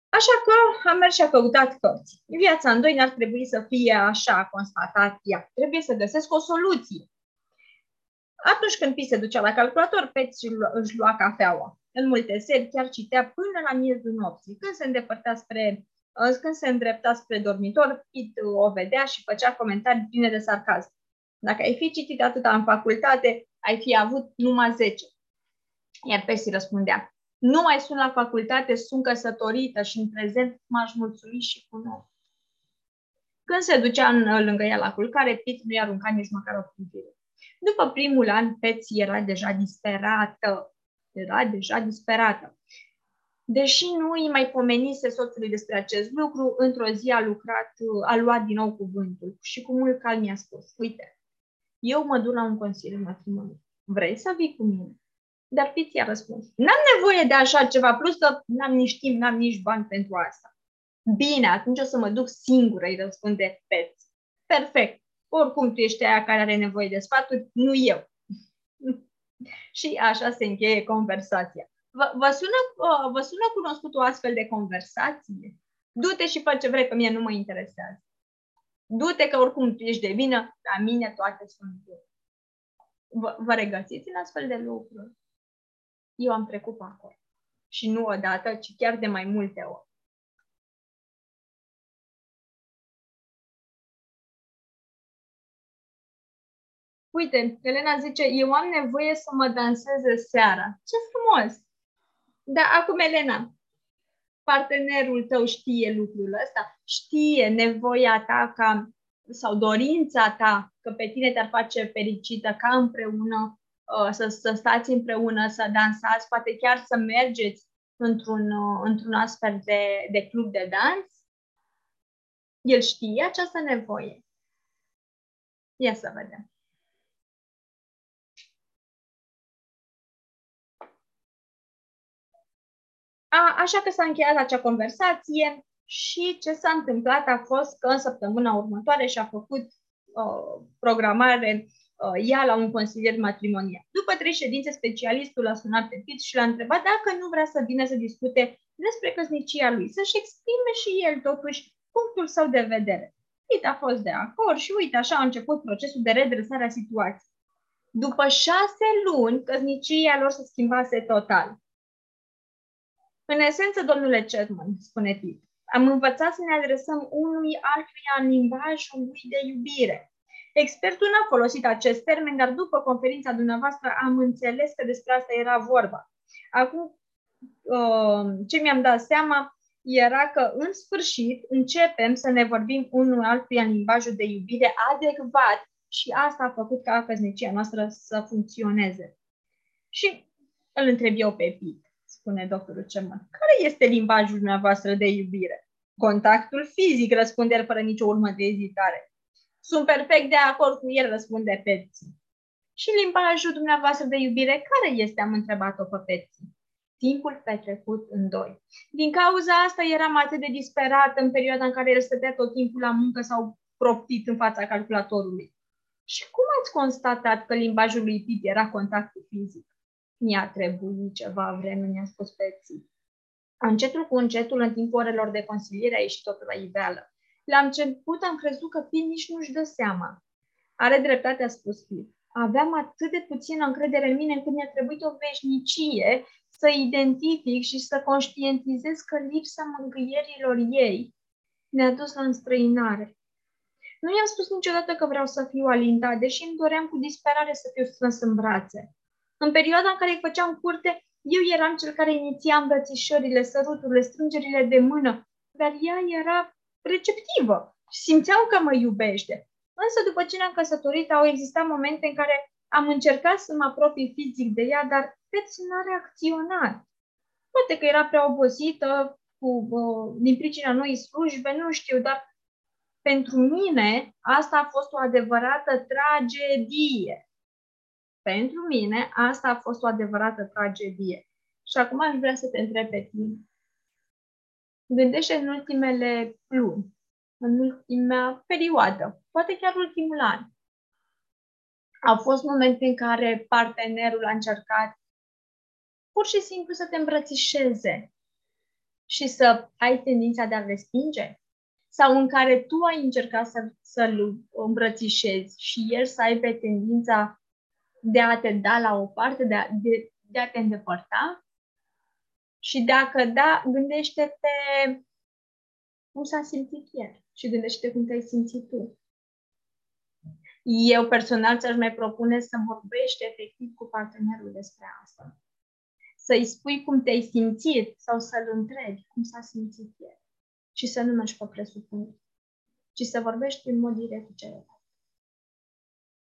Așa că am mers și a căutat cărți. Viața în doi n-ar trebui să fie așa, a constatat ea. Trebuie să găsesc o soluție. Atunci când Pi se ducea la calculator, Pet își lua cafeaua. În multe seri chiar citea până la miezul nopții. Când se îndepărta spre când se îndrepta spre dormitor, Pit o vedea și făcea comentarii pline de sarcasm. Dacă ai fi citit atâta în facultate, ai fi avut numai 10. Iar Percy răspundea, nu mai sunt la facultate, sunt căsătorită și în prezent m-aș mulțumi și cu nou. Când se ducea în, lângă ea la culcare, Pete nu i-a aruncat nici măcar o privire. După primul an, Betsy era deja disperată. Era deja disperată. Deși nu îi mai pomenise soțului despre acest lucru, într-o zi a lucrat, a luat din nou cuvântul și cu mult calm i-a spus, uite, eu mă duc la un consiliu matrimonial. Vrei să vii cu mine? Dar fiți a răspuns. N-am nevoie de așa ceva, plus că n-am nici timp, n-am nici bani pentru asta. Bine, atunci o să mă duc singură, îi răspunde Pet. Perfect. Oricum tu ești aia care are nevoie de sfaturi, nu eu. și așa se încheie conversația. Vă, vă, sună, vă sună cunoscut o astfel de conversație? Du-te și fă ce vrei, pe mine nu mă interesează. Du-te că oricum tu ești de vină, la mine toate sunt vă, vă regăsiți în astfel de lucruri? Eu am trecut pe acolo. Și nu odată, ci chiar de mai multe ori. Uite, Elena zice, eu am nevoie să mă danseze seara. Ce frumos! Dar acum, Elena, partenerul tău știe lucrul ăsta, știe nevoia ta ca sau dorința ta că pe tine te-ar face fericită ca împreună uh, să, să stați împreună, să dansați, poate chiar să mergeți într-un, uh, într-un astfel de, de club de dans? El știe această nevoie. Ia să vedem. A, așa că s-a încheiat acea conversație și ce s-a întâmplat a fost că în săptămâna următoare și-a făcut uh, programare uh, ea la un consilier matrimonial. După trei ședințe, specialistul a sunat pe Pit și l-a întrebat dacă nu vrea să vină să discute despre căsnicia lui, să-și exprime și el totuși punctul său de vedere. Pit a fost de acord și uite, așa a început procesul de redresare a situației. După șase luni, căsnicia lor se schimbase total. În esență, domnule Chetman, spune Pit, am învățat să ne adresăm unui altuia în limbajul lui de iubire. Expertul n-a folosit acest termen, dar după conferința dumneavoastră am înțeles că despre asta era vorba. Acum, uh, ce mi-am dat seama era că, în sfârșit, începem să ne vorbim unul altuia în limbajul de iubire adecvat și asta a făcut ca căsnicia noastră să funcționeze. Și îl întreb eu pe Pete spune doctorul Ceman. Care este limbajul dumneavoastră de iubire? Contactul fizic, răspunde el fără nicio urmă de ezitare. Sunt perfect de acord cu el, răspunde Pepsi. Și limbajul dumneavoastră de iubire, care este? Am întrebat-o pe Pepsi. Timpul petrecut în doi. Din cauza asta eram atât de disperată în perioada în care el stătea tot timpul la muncă sau proptit în fața calculatorului. Și cum ați constatat că limbajul lui Pete era contactul fizic? Mi-a trebuit ceva vreme, mi-a spus Betsy. Încetul cu încetul, în timpul orelor de consiliere, a ieșit totul la iveală. La început am crezut că Pin nici nu-și dă seama. Are dreptate, a spus Pin. Aveam atât de puțină încredere în mine încât mi-a trebuit o veșnicie să identific și să conștientizez că lipsa mângâierilor ei ne-a dus la înstrăinare. Nu i-am spus niciodată că vreau să fiu alintat, deși îmi doream cu disperare să fiu strâns în brațe. În perioada în care îi făceam curte, eu eram cel care iniția îmbrățișările, săruturile, strângerile de mână, dar ea era receptivă și simțeam că mă iubește. Însă după ce ne-am căsătorit, au existat momente în care am încercat să mă apropii fizic de ea, dar Betsy n-a reacționat. Poate că era prea obosită cu, uh, din pricina noi slujbe, nu știu, dar pentru mine asta a fost o adevărată tragedie. Pentru mine, asta a fost o adevărată tragedie. Și acum aș vrea să te întreb pe tine. Gândește în ultimele luni, în ultima perioadă, poate chiar ultimul an. Au fost momente în care partenerul a încercat pur și simplu să te îmbrățișeze și să ai tendința de a respinge? Sau în care tu ai încercat să, să-l îmbrățișezi și el să aibă tendința de a te da la o parte, de a, de, de a te îndepărta. Și dacă da, gândește pe cum s-a simțit el și gândește cum te-ai simțit tu. Eu personal ți-aș mai propune să vorbești efectiv cu partenerul despre asta. Să-i spui cum te-ai simțit sau să-l întrebi cum s-a simțit el. Și să nu mergi pe presupuneri, ci să vorbești în mod direct cu celălalt.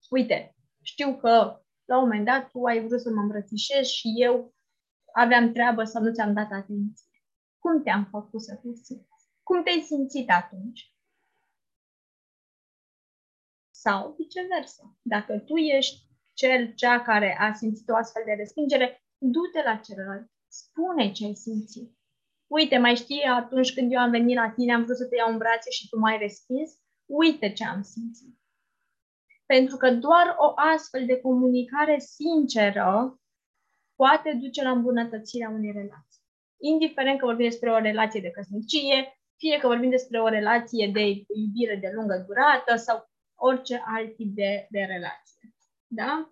Uite, știu că la un moment dat tu ai vrut să mă îmbrățișezi și eu aveam treabă sau nu ți-am dat atenție. Cum te-am făcut să te simți? Cum te-ai simțit atunci? Sau viceversa. Dacă tu ești cel, cea care a simțit o astfel de respingere, du-te la celălalt. Spune ce ai simțit. Uite, mai știi atunci când eu am venit la tine, am vrut să te iau în brațe și tu m-ai respins? Uite ce am simțit. Pentru că doar o astfel de comunicare sinceră poate duce la îmbunătățirea unei relații. Indiferent că vorbim despre o relație de căsnicie, fie că vorbim despre o relație de iubire de lungă durată sau orice alt tip de, de relație. Da?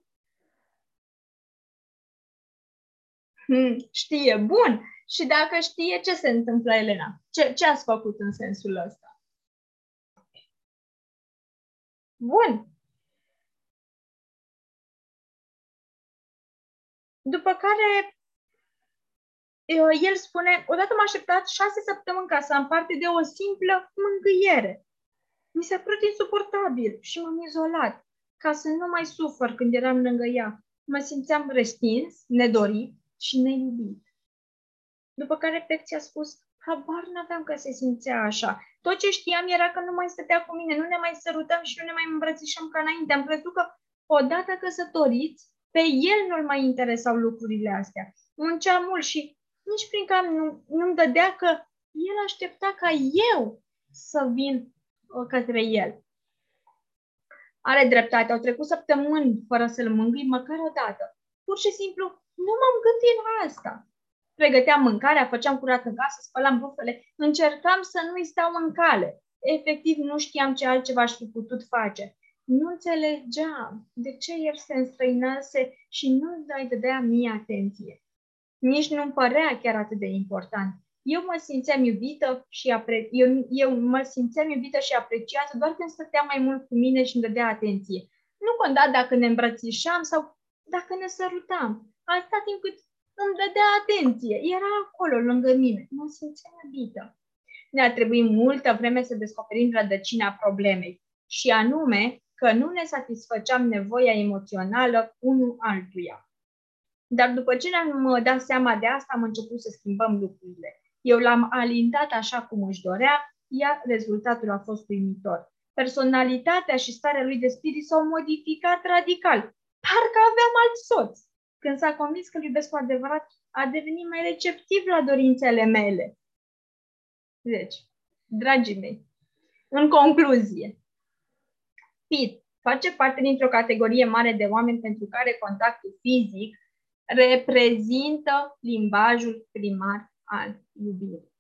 Hmm, știe, bun. Și dacă știe, ce se întâmplă, Elena? Ce, ce ați făcut în sensul ăsta? Bun. După care el spune, odată m-a așteptat șase săptămâni ca să am parte de o simplă mângâiere. Mi s-a părut insuportabil și m-am izolat ca să nu mai sufăr când eram lângă ea. Mă simțeam respins, nedorit și neiubit. După care Pexi a spus, habar n-aveam că se simțea așa. Tot ce știam era că nu mai stătea cu mine, nu ne mai sărutăm și nu ne mai îmbrățișăm ca înainte. Am crezut că odată căsătoriți, pe el nu-l mai interesau lucrurile astea. Muncea mult și nici prin cam nu, nu-mi dădea că el aștepta ca eu să vin uh, către el. Are dreptate, au trecut săptămâni fără să-l mângâi măcar o dată. Pur și simplu, nu m-am gândit la asta. Pregăteam mâncarea, făceam curat în casă, spălam rufele, încercam să nu-i stau în cale. Efectiv, nu știam ce altceva aș fi putut face. Nu înțelegeam de ce el se înstrăinase și nu îi dădea mie atenție. Nici nu-mi părea chiar atât de important. Eu mă simțeam iubită și apre... eu, eu mă simțeam iubită și apreciată doar când stătea mai mult cu mine și îmi dădea atenție. Nu conta dacă ne îmbrățișam sau dacă ne sărutam. Atâta timp cât îmi dădea atenție. Era acolo, lângă mine. Mă simțeam iubită. Ne-a trebuit multă vreme să descoperim rădăcina problemei și anume că nu ne satisfăceam nevoia emoțională unul altuia. Dar după ce ne-am dat seama de asta, am început să schimbăm lucrurile. Eu l-am alintat așa cum își dorea, iar rezultatul a fost uimitor. Personalitatea și starea lui de spirit s-au modificat radical. Parcă aveam alt soț. Când s-a convins că îl iubesc cu adevărat, a devenit mai receptiv la dorințele mele. Deci, dragii mei, în concluzie, Pit face parte dintr-o categorie mare de oameni pentru care contactul fizic reprezintă limbajul primar al iubirii.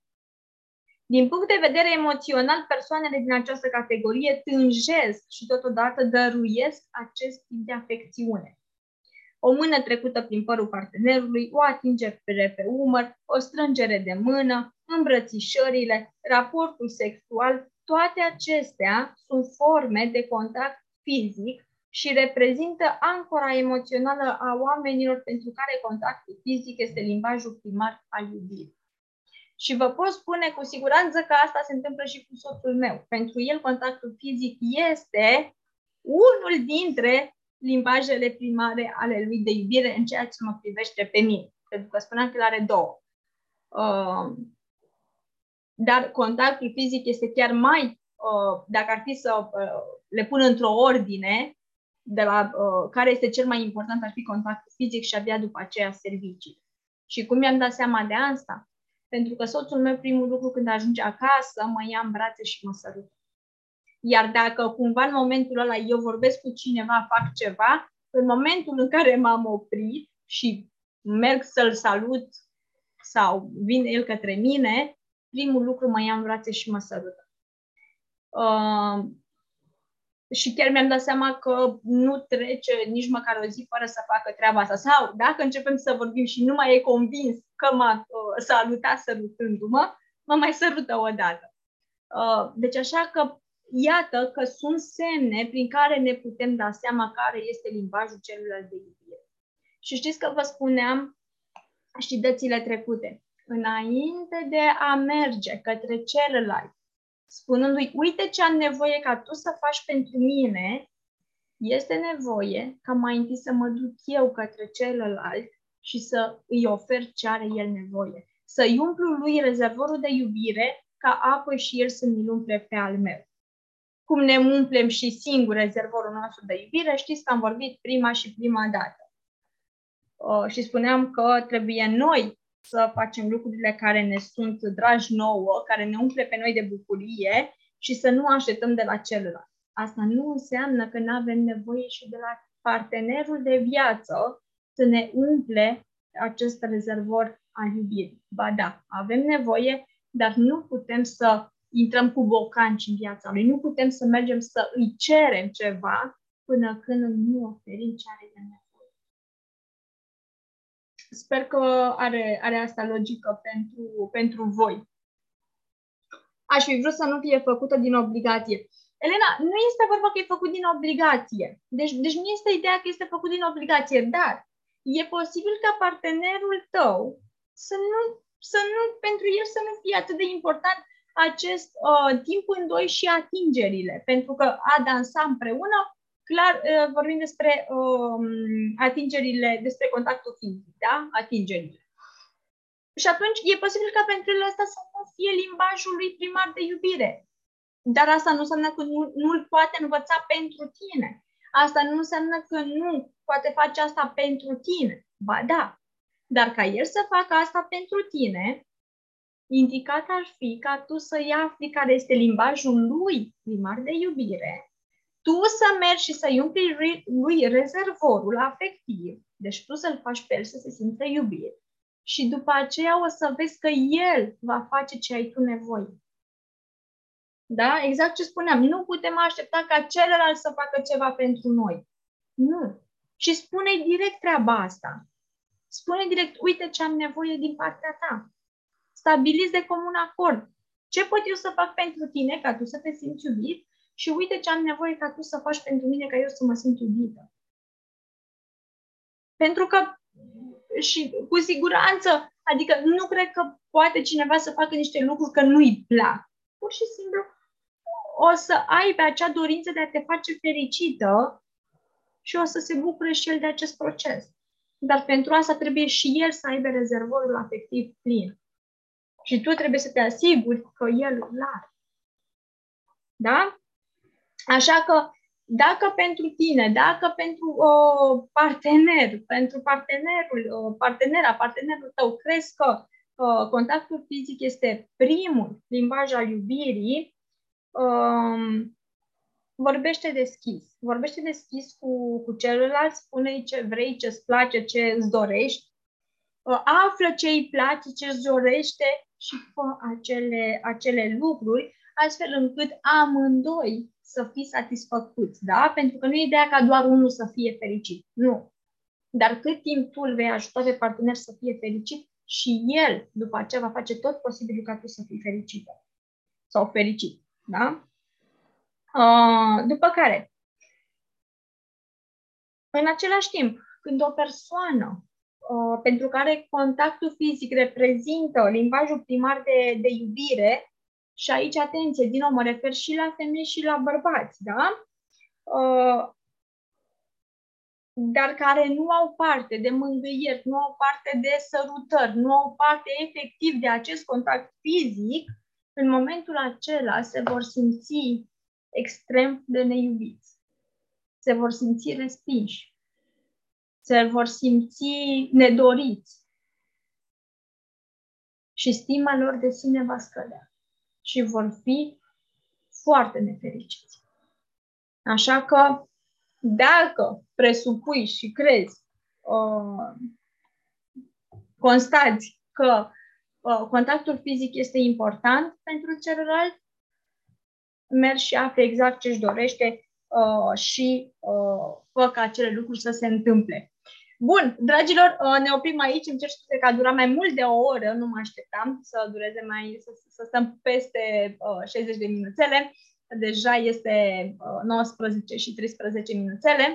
Din punct de vedere emoțional, persoanele din această categorie tânjesc și totodată dăruiesc acest tip de afecțiune. O mână trecută prin părul partenerului, o atingere pe umăr, o strângere de mână, îmbrățișările, raportul sexual, toate acestea sunt forme de contact fizic și reprezintă ancora emoțională a oamenilor pentru care contactul fizic este limbajul primar al iubirii. Și vă pot spune cu siguranță că asta se întâmplă și cu soțul meu. Pentru el contactul fizic este unul dintre limbajele primare ale lui de iubire în ceea ce mă privește pe mine. Pentru că spuneam că el are două. Uh, dar contactul fizic este chiar mai, uh, dacă ar fi să uh, le pun într-o ordine, de la uh, care este cel mai important, ar fi contactul fizic și abia după aceea servicii. Și cum mi-am dat seama de asta? Pentru că soțul meu, primul lucru când ajunge acasă, mă ia în brațe și mă sărută. Iar dacă cumva în momentul ăla eu vorbesc cu cineva, fac ceva, în momentul în care m-am oprit și merg să-l salut sau vine el către mine, primul lucru mă ia în brațe și mă sărută. Uh, și chiar mi-am dat seama că nu trece nici măcar o zi fără să facă treaba asta. Sau dacă începem să vorbim și nu mai e convins că m-a uh, salutat sărutându-mă, mă mai sărută o dată. Uh, deci așa că iată că sunt semne prin care ne putem da seama care este limbajul celuilalt de iubire. Și știți că vă spuneam și dățile trecute. Înainte de a merge către celălalt, spunându-i, uite ce am nevoie ca tu să faci pentru mine, este nevoie ca mai întâi să mă duc eu către celălalt și să îi ofer ce are el nevoie. Să-i umplu lui rezervorul de iubire ca apoi și el să mi-l umple pe al meu. Cum ne umplem și singur rezervorul nostru de iubire, știți că am vorbit prima și prima dată. Uh, și spuneam că trebuie noi să facem lucrurile care ne sunt dragi nouă, care ne umple pe noi de bucurie și să nu așteptăm de la celălalt. Asta nu înseamnă că nu avem nevoie și de la partenerul de viață să ne umple acest rezervor al iubirii. Ba da, avem nevoie, dar nu putem să intrăm cu bocanci în viața lui. Nu putem să mergem să îi cerem ceva până când nu oferim ce are de nevoie. Sper că are, are asta logică pentru, pentru voi. Aș fi vrut să nu fie făcută din obligație. Elena, nu este vorba că e făcut din obligație. Deci, deci nu este ideea că este făcut din obligație, dar e posibil ca partenerul tău să nu, să nu, pentru el să nu fie atât de important acest uh, timp în doi și atingerile. Pentru că a dansa împreună, clar, uh, vorbim despre uh, atingerile, despre contactul fizic, da? Atingerile. Și atunci e posibil ca pentru el asta să nu fie limbajul lui primar de iubire. Dar asta nu înseamnă că nu, nu îl poate învăța pentru tine. Asta nu înseamnă că nu poate face asta pentru tine. Ba da. Dar ca el să facă asta pentru tine, indicat ar fi ca tu să-i afli care este limbajul lui primar de iubire, tu să mergi și să-i umpli lui rezervorul afectiv, deci tu să-l faci pe el să se simtă iubit și după aceea o să vezi că el va face ce ai tu nevoie. Da? Exact ce spuneam. Nu putem aștepta ca celălalt să facă ceva pentru noi. Nu. Și spune direct treaba asta. Spune direct, uite ce am nevoie din partea ta stabiliți de comun acord. Ce pot eu să fac pentru tine ca tu să te simți iubit și uite ce am nevoie ca tu să faci pentru mine ca eu să mă simt iubită. Pentru că și cu siguranță, adică nu cred că poate cineva să facă niște lucruri că nu-i plac. Pur și simplu o să ai pe acea dorință de a te face fericită și o să se bucure și el de acest proces. Dar pentru asta trebuie și el să aibă rezervorul afectiv plin. Și tu trebuie să te asiguri că el îl are. Da? Așa că dacă pentru tine, dacă pentru uh, partener, pentru partenerul, uh, partenera, partenerul tău, crezi că uh, contactul fizic este primul limbaj al iubirii, um, vorbește deschis. Vorbește deschis cu, cu celălalt, spune ce vrei, ce îți place, ce îți dorești, uh, află ce îi place, ce îți dorește și fă acele, acele lucruri, astfel încât amândoi să fii satisfăcuți, da? Pentru că nu e ideea ca doar unul să fie fericit. Nu. Dar cât timp tu îl vei ajuta pe partener să fie fericit și el, după aceea, va face tot posibilul ca tu să fii fericită sau fericit, da? Uh, după care, în același timp, când o persoană Uh, pentru care contactul fizic reprezintă limbajul primar de, de iubire, și aici, atenție, din nou mă refer și la femei și la bărbați, da? Uh, dar care nu au parte de mângâieri, nu au parte de sărutări, nu au parte efectiv de acest contact fizic, în momentul acela se vor simți extrem de neiubiți. Se vor simți respinși se vor simți nedoriți și stima lor de sine va scădea și vor fi foarte nefericiți. Așa că, dacă presupui și crezi, uh, constați că uh, contactul fizic este important pentru celălalt, mergi și afli exact ce își dorește uh, și uh, fă ca acele lucruri să se întâmple. Bun, dragilor, uh, ne oprim aici. Îmi cer scuze că a durat mai mult de o oră, nu mă așteptam să dureze mai, să, să stăm peste uh, 60 de minuțele. Deja este uh, 19 și 13 minuțele.